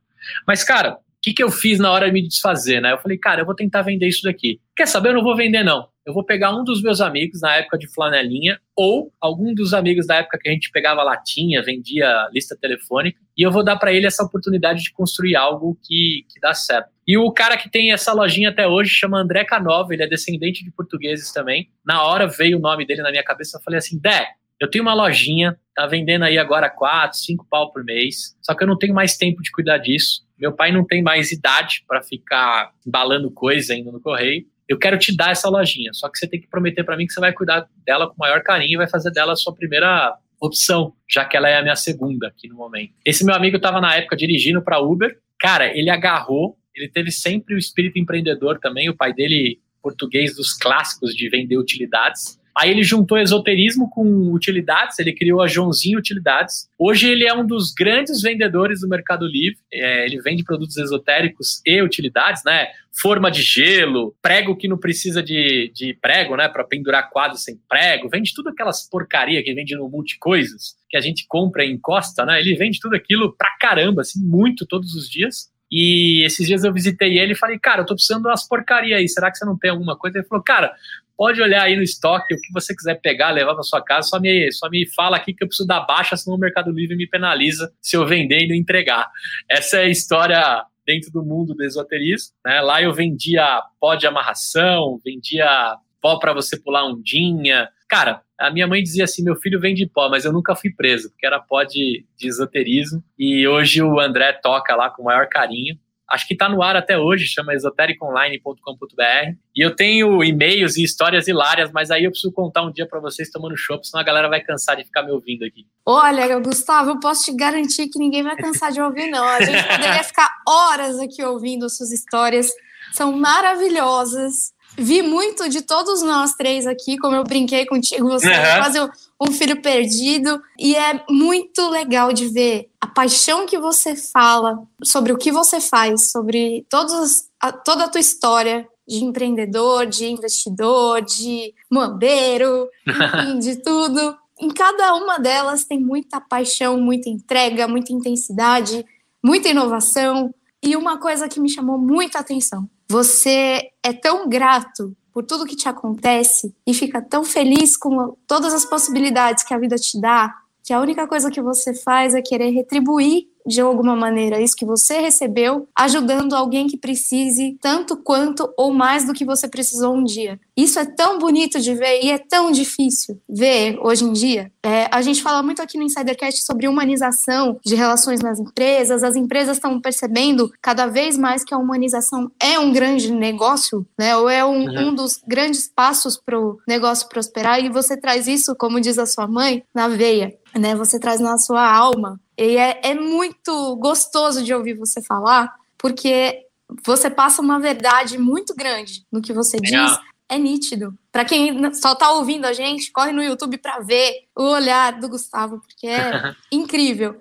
Mas, cara, o que, que eu fiz na hora de me desfazer, né? Eu falei, cara, eu vou tentar vender isso daqui. Quer saber? Eu não vou vender, não. Eu vou pegar um dos meus amigos na época de flanelinha, ou algum dos amigos da época que a gente pegava latinha, vendia lista telefônica, e eu vou dar para ele essa oportunidade de construir algo que, que dá certo. E o cara que tem essa lojinha até hoje chama André Canova, ele é descendente de portugueses também. Na hora veio o nome dele na minha cabeça, eu falei assim, Dé, eu tenho uma lojinha, tá vendendo aí agora 4, 5 pau por mês, só que eu não tenho mais tempo de cuidar disso. Meu pai não tem mais idade para ficar embalando coisa ainda no correio. Eu quero te dar essa lojinha, só que você tem que prometer para mim que você vai cuidar dela com o maior carinho e vai fazer dela a sua primeira opção, já que ela é a minha segunda aqui no momento. Esse meu amigo estava na época dirigindo para Uber. Cara, ele agarrou, ele teve sempre o espírito empreendedor também. O pai dele, português dos clássicos de vender utilidades. Aí ele juntou esoterismo com utilidades, ele criou a Joãozinho Utilidades. Hoje ele é um dos grandes vendedores do Mercado Livre. É, ele vende produtos esotéricos e utilidades, né? Forma de gelo, prego que não precisa de, de prego, né? Para pendurar quadros sem prego. Vende tudo aquelas porcaria que vende no Multicoisas, que a gente compra e encosta, né? Ele vende tudo aquilo pra caramba, assim, muito todos os dias. E esses dias eu visitei ele e falei, cara, eu tô precisando de umas porcaria aí, será que você não tem alguma coisa? Ele falou, cara, pode olhar aí no estoque, o que você quiser pegar, levar para sua casa, só me, só me fala aqui que eu preciso dar baixa, senão o Mercado Livre me penaliza se eu vender e não entregar. Essa é a história dentro do mundo do esoterismo. Né? Lá eu vendia pó de amarração, vendia pó para você pular ondinha. Cara, a minha mãe dizia assim: meu filho vende pó, mas eu nunca fui preso, porque era pó de, de esoterismo. E hoje o André toca lá com o maior carinho acho que está no ar até hoje, chama esotericonline.com.br. E eu tenho e-mails e histórias hilárias, mas aí eu preciso contar um dia para vocês tomando chopp, senão a galera vai cansar de ficar me ouvindo aqui. Olha, Gustavo, eu posso te garantir que ninguém vai cansar de ouvir, não. A gente poderia ficar horas aqui ouvindo suas histórias. São maravilhosas vi muito de todos nós três aqui, como eu brinquei contigo, você uhum. quase um filho perdido. E é muito legal de ver a paixão que você fala sobre o que você faz, sobre todos, a, toda a tua história de empreendedor, de investidor, de mambeiro, enfim, *laughs* de tudo. Em cada uma delas tem muita paixão, muita entrega, muita intensidade, muita inovação. E uma coisa que me chamou muita atenção você é tão grato por tudo que te acontece e fica tão feliz com todas as possibilidades que a vida te dá, que a única coisa que você faz é querer retribuir de alguma maneira isso que você recebeu, ajudando alguém que precise tanto quanto ou mais do que você precisou um dia. Isso é tão bonito de ver e é tão difícil ver hoje em dia. É, a gente fala muito aqui no Insidercast sobre humanização de relações nas empresas. As empresas estão percebendo cada vez mais que a humanização é um grande negócio, né? Ou é um, uhum. um dos grandes passos para o negócio prosperar. E você traz isso, como diz a sua mãe, na veia. Né, você traz na sua alma. E é, é muito gostoso de ouvir você falar, porque você passa uma verdade muito grande no que você diz é nítido. Para quem só tá ouvindo a gente, corre no YouTube para ver o olhar do Gustavo, porque é *laughs* incrível.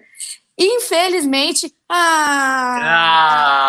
Infelizmente, ah,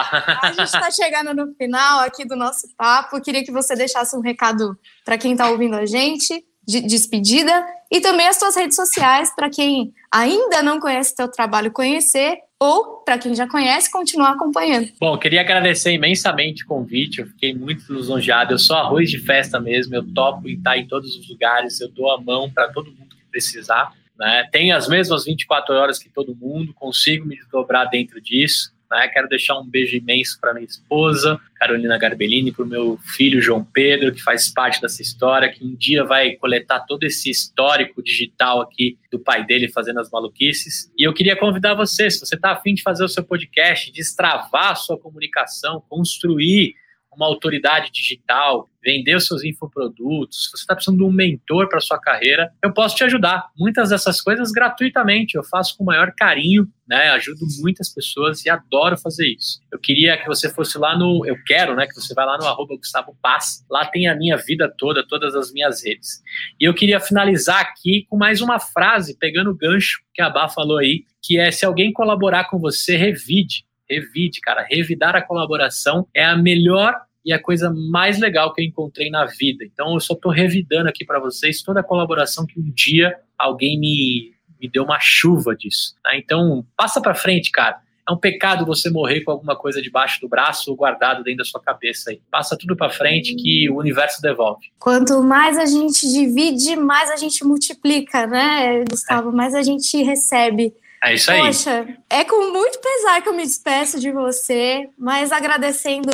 ah. a gente está chegando no final aqui do nosso papo. Queria que você deixasse um recado para quem está ouvindo a gente de despedida e também as suas redes sociais para quem ainda não conhece teu trabalho conhecer ou, para quem já conhece, continuar acompanhando. Bom, queria agradecer imensamente o convite, eu fiquei muito lisonjeado. Eu sou arroz de festa mesmo, eu topo estar em todos os lugares, eu dou a mão para todo mundo que precisar. Né? Tenho as mesmas 24 horas que todo mundo, consigo me desdobrar dentro disso. Né? Quero deixar um beijo imenso para minha esposa, Carolina Garbellini, para o meu filho João Pedro, que faz parte dessa história, que um dia vai coletar todo esse histórico digital aqui do pai dele fazendo as maluquices. E eu queria convidar você, se você está afim de fazer o seu podcast, destravar a sua comunicação, construir uma autoridade digital, vender seus infoprodutos, se você está precisando de um mentor para sua carreira, eu posso te ajudar. Muitas dessas coisas gratuitamente, eu faço com o maior carinho, né? Ajudo muitas pessoas e adoro fazer isso. Eu queria que você fosse lá no, eu quero, né, que você vá lá no arroba Gustavo Paz, lá tem a minha vida toda, todas as minhas redes. E eu queria finalizar aqui com mais uma frase, pegando o gancho que a Bá falou aí, que é se alguém colaborar com você, revide revide, cara. Revidar a colaboração é a melhor e a coisa mais legal que eu encontrei na vida. Então eu só estou revidando aqui para vocês toda a colaboração que um dia alguém me, me deu uma chuva disso. Tá? Então passa para frente, cara. É um pecado você morrer com alguma coisa debaixo do braço ou guardado dentro da sua cabeça. Aí. Passa tudo para frente que o universo devolve. Quanto mais a gente divide, mais a gente multiplica, né, Gustavo? É. Mais a gente recebe. É isso aí. Poxa, é com muito pesar que eu me despeço de você, mas agradecendo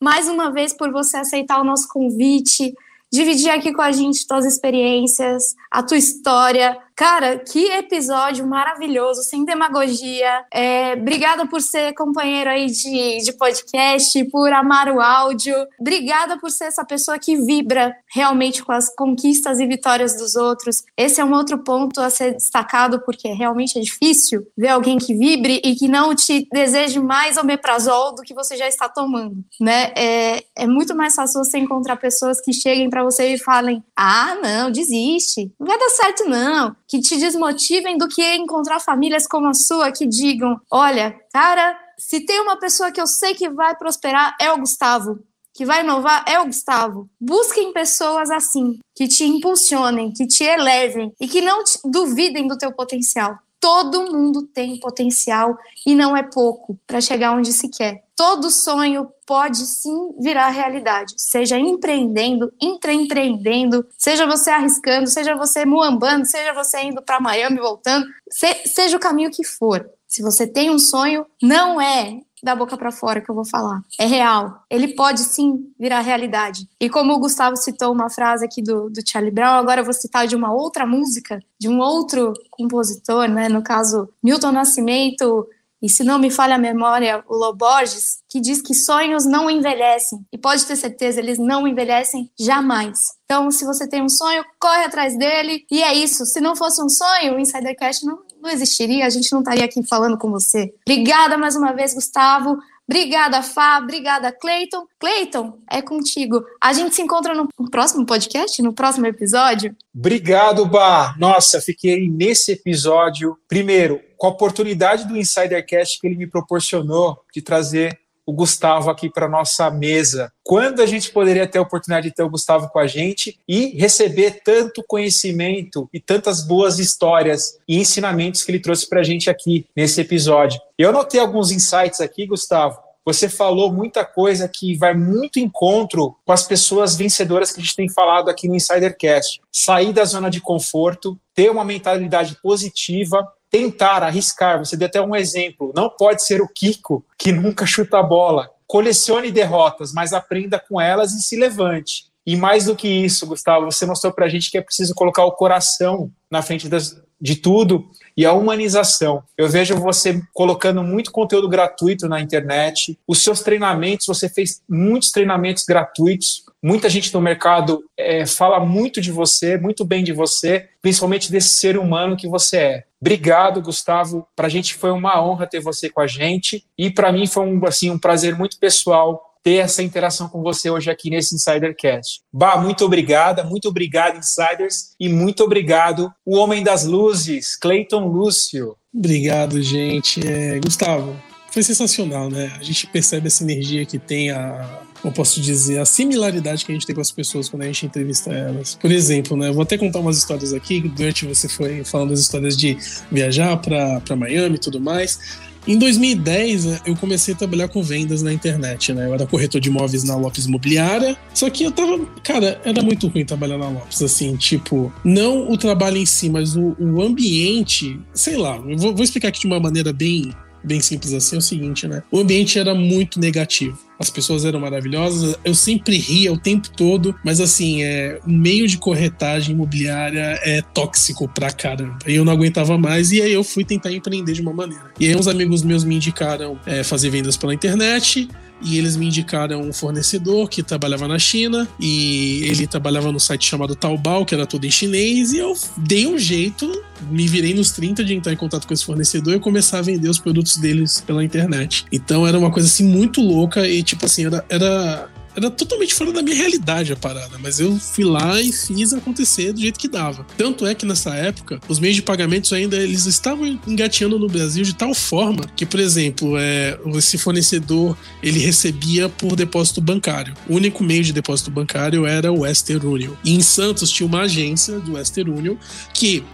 mais uma vez por você aceitar o nosso convite, dividir aqui com a gente tuas experiências, a tua história. Cara, que episódio maravilhoso, sem demagogia. É, obrigada por ser companheiro aí de, de podcast, por amar o áudio. Obrigada por ser essa pessoa que vibra realmente com as conquistas e vitórias dos outros. Esse é um outro ponto a ser destacado, porque realmente é difícil ver alguém que vibre e que não te deseje mais omeprazol do que você já está tomando, né? É, é muito mais fácil você encontrar pessoas que cheguem para você e falem: ah, não, desiste, não vai dar certo não que te desmotivem do que encontrar famílias como a sua que digam: olha, cara, se tem uma pessoa que eu sei que vai prosperar, é o Gustavo. Que vai inovar é o Gustavo. Busquem pessoas assim, que te impulsionem, que te elevem e que não duvidem do teu potencial. Todo mundo tem potencial e não é pouco para chegar onde se quer. Todo sonho pode sim virar realidade, seja empreendendo, intraempreendendo, seja você arriscando, seja você muambando, seja você indo para Miami voltando, se, seja o caminho que for. Se você tem um sonho, não é da boca para fora que eu vou falar. É real. Ele pode sim virar realidade. E como o Gustavo citou uma frase aqui do, do Charlie Brown, agora eu vou citar de uma outra música, de um outro compositor, né? No caso, Milton Nascimento. E se não me falha a memória, o Loborges, que diz que sonhos não envelhecem. E pode ter certeza, eles não envelhecem jamais. Então, se você tem um sonho, corre atrás dele. E é isso. Se não fosse um sonho, o Insidercast não, não existiria, a gente não estaria aqui falando com você. Obrigada mais uma vez, Gustavo. Obrigada, Fá. Obrigada, Cleiton. Cleiton, é contigo. A gente se encontra no próximo podcast, no próximo episódio. Obrigado, Bah. Nossa, fiquei nesse episódio, primeiro, com a oportunidade do Insidercast que ele me proporcionou de trazer o Gustavo aqui para nossa mesa. Quando a gente poderia ter a oportunidade de ter o Gustavo com a gente e receber tanto conhecimento e tantas boas histórias e ensinamentos que ele trouxe para a gente aqui nesse episódio. Eu notei alguns insights aqui, Gustavo, você falou muita coisa que vai muito encontro com as pessoas vencedoras que a gente tem falado aqui no Insidercast. Sair da zona de conforto, ter uma mentalidade positiva, tentar arriscar. Você deu até um exemplo. Não pode ser o Kiko que nunca chuta a bola. Colecione derrotas, mas aprenda com elas e se levante. E mais do que isso, Gustavo, você mostrou para a gente que é preciso colocar o coração na frente das, de tudo e a humanização. Eu vejo você colocando muito conteúdo gratuito na internet. Os seus treinamentos, você fez muitos treinamentos gratuitos. Muita gente no mercado é, fala muito de você, muito bem de você, principalmente desse ser humano que você é. Obrigado, Gustavo. Para a gente foi uma honra ter você com a gente e para mim foi um, assim, um prazer muito pessoal ter essa interação com você hoje aqui nesse Insidercast. Bah, muito obrigada, muito obrigado, Insiders, e muito obrigado, o Homem das Luzes, Cleiton Lúcio. Obrigado, gente. É, Gustavo, foi sensacional, né? A gente percebe essa energia que tem a, eu posso dizer, a similaridade que a gente tem com as pessoas quando a gente entrevista elas. Por exemplo, né, eu vou até contar umas histórias aqui, durante você foi falando das histórias de viajar para Miami e tudo mais. Em 2010, né, eu comecei a trabalhar com vendas na internet, né? Eu era corretor de imóveis na Lopes Imobiliária. Só que eu tava. Cara, era muito ruim trabalhar na Lopes, assim, tipo, não o trabalho em si, mas o, o ambiente. Sei lá, eu vou, vou explicar aqui de uma maneira bem bem simples assim, é o seguinte, né? O ambiente era muito negativo. As pessoas eram maravilhosas, eu sempre ria o tempo todo, mas assim, é, o meio de corretagem imobiliária é tóxico pra caramba. E eu não aguentava mais, e aí eu fui tentar empreender de uma maneira. E aí uns amigos meus me indicaram é, fazer vendas pela internet e eles me indicaram um fornecedor que trabalhava na China e ele trabalhava no site chamado Taobao, que era todo em chinês, e eu dei um jeito, me virei nos 30 de entrar em contato com esse fornecedor e começar a vender os produtos deles pela internet. Então era uma coisa assim muito louca e tipo assim, era, era era totalmente fora da minha realidade a parada, mas eu fui lá e fiz acontecer do jeito que dava. Tanto é que nessa época, os meios de pagamentos ainda eles estavam engateando no Brasil de tal forma que, por exemplo, é, esse fornecedor ele recebia por depósito bancário. O único meio de depósito bancário era o Western Union. E em Santos tinha uma agência do Western Union que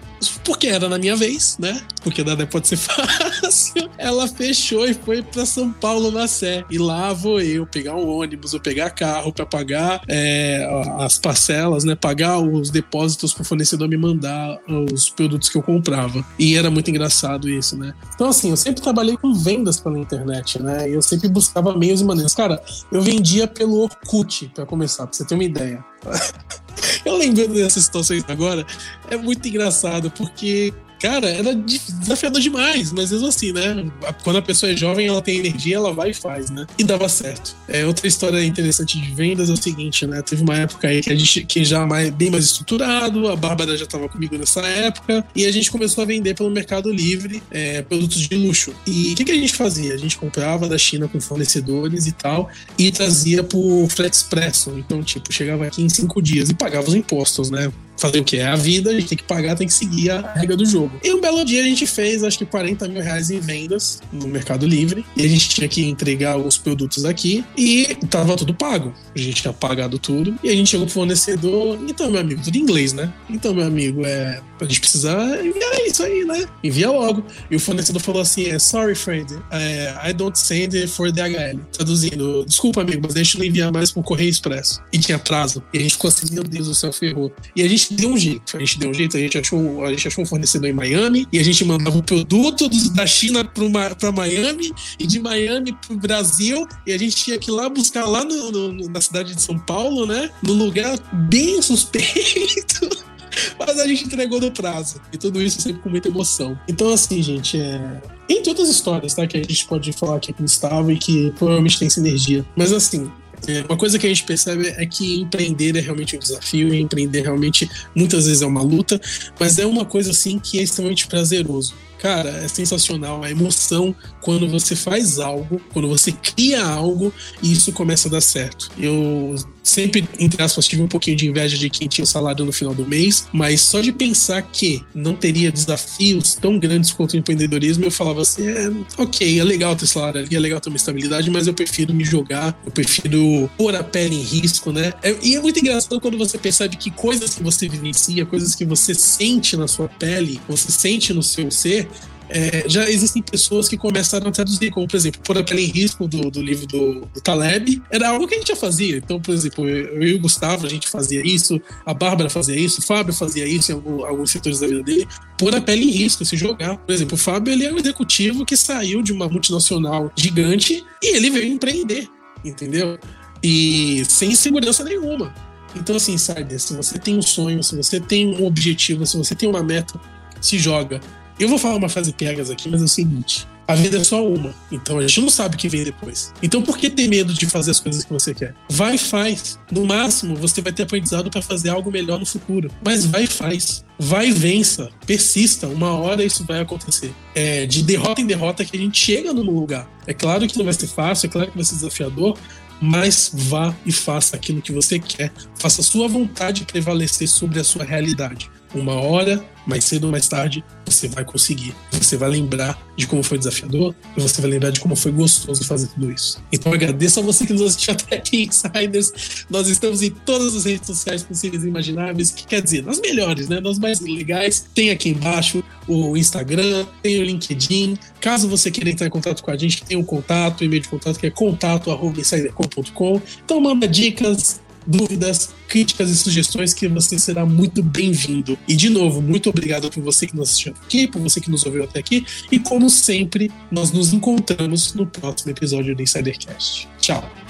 porque era na minha vez, né? Porque nada pode ser *laughs* fácil. ela fechou e foi para São Paulo na Sé. E lá vou eu pegar um ônibus, eu pegar carro para pagar é, as parcelas, né? Pagar os depósitos pro fornecedor me mandar os produtos que eu comprava. E era muito engraçado isso, né? Então, assim, eu sempre trabalhei com vendas pela internet, né? E eu sempre buscava meios e maneiras. Cara, eu vendia pelo Orkut, para começar, pra você ter uma ideia. Eu lembrando dessas situações agora, é muito engraçado, porque cara, era desafiador demais, mas mesmo assim, né? Quando a pessoa é jovem, ela tem energia, ela vai e faz, né? E dava certo. É, outra história interessante de vendas é o seguinte, né? Teve uma época aí que a gente que já mais, bem mais estruturado, a Bárbara já estava comigo nessa época, e a gente começou a vender pelo Mercado Livre é, produtos de luxo. E o que, que a gente fazia? A gente comprava da China com fornecedores e tal, e trazia por Flex Expresso. Então, tipo, chegava aqui em cinco dias e pagava os impostos, né? fazer o que? É a vida, a gente tem que pagar, tem que seguir a regra do jogo. E um belo dia a gente fez, acho que 40 mil reais em vendas no Mercado Livre. E a gente tinha que entregar os produtos aqui e tava tudo pago. A gente tinha pagado tudo. E a gente chegou pro fornecedor. Então, meu amigo, tudo em inglês, né? Então, meu amigo, é. A gente precisa enviar isso aí, né? Envia logo. E o fornecedor falou assim: é, sorry, friend, é, I don't send for DHL. Traduzindo, desculpa, amigo, mas deixa eu enviar mais pro Correio Expresso. E tinha prazo. E a gente ficou assim, meu Deus do céu, ferrou. E a gente deu um jeito. A gente deu um jeito, a gente achou, a gente achou um fornecedor em Miami e a gente mandava o produto da China para Miami e de Miami para o Brasil. E a gente tinha que ir lá buscar lá no, no, na cidade de São Paulo, né? No lugar bem suspeito. *laughs* Mas a gente entregou no prazo. E tudo isso sempre com muita emoção. Então, assim, gente, é. Entre outras histórias, tá? Que a gente pode falar aqui com o Gustavo e que provavelmente tem sinergia. Mas, assim, uma coisa que a gente percebe é que empreender é realmente um desafio, empreender realmente muitas vezes é uma luta, mas é uma coisa assim que é extremamente prazeroso. Cara, é sensacional a emoção quando você faz algo, quando você cria algo e isso começa a dar certo. Eu sempre, entre aspas, tive um pouquinho de inveja de quem tinha o salário no final do mês, mas só de pensar que não teria desafios tão grandes quanto o empreendedorismo, eu falava assim: é, ok, é legal ter salário ali, é legal ter uma estabilidade, mas eu prefiro me jogar, eu prefiro pôr a pele em risco, né? É, e é muito engraçado quando você percebe que coisas que você vivencia, coisas que você sente na sua pele, você sente no seu ser, é, já existem pessoas que começaram a traduzir, como por exemplo, por aquele risco do, do livro do, do, Taleb, era algo que a gente já fazia. Então, por exemplo, eu, eu e o Gustavo, a gente fazia isso, a Bárbara fazia isso, o Fábio fazia isso em algum, alguns setores da vida dele, pôr a pele em risco, se jogar. Por exemplo, o Fábio ele é um executivo que saiu de uma multinacional gigante e ele veio empreender, entendeu? E sem segurança nenhuma. Então, assim, sabe, se você tem um sonho, se você tem um objetivo, se você tem uma meta, se joga eu vou falar uma frase pegas aqui, mas é o seguinte: a vida é só uma, então a gente não sabe o que vem depois. Então por que ter medo de fazer as coisas que você quer? Vai e faz. No máximo, você vai ter aprendizado para fazer algo melhor no futuro. Mas vai e faz. Vai e vença. Persista. Uma hora isso vai acontecer. É de derrota em derrota que a gente chega no lugar. É claro que não vai ser fácil, é claro que vai ser desafiador, mas vá e faça aquilo que você quer. Faça a sua vontade prevalecer sobre a sua realidade. Uma hora mais cedo ou mais tarde você vai conseguir. Você vai lembrar de como foi desafiador e você vai lembrar de como foi gostoso fazer tudo isso. Então agradeço a você que nos assistiu até aqui, *laughs* Insiders. Nós estamos em todas as redes sociais possíveis e imagináveis, que quer dizer, nas melhores, né? Nas mais legais. Tem aqui embaixo o Instagram, tem o LinkedIn. Caso você queira entrar em contato com a gente, tem um contato, o e-mail de contato que é contato@insidercom.com. Então manda dicas, dúvidas, críticas e sugestões que você será muito bem-vindo. E de novo, muito obrigado por você que nos assistiu aqui, por você que nos ouviu até aqui. E como sempre, nós nos encontramos no próximo episódio do Insidercast. Tchau!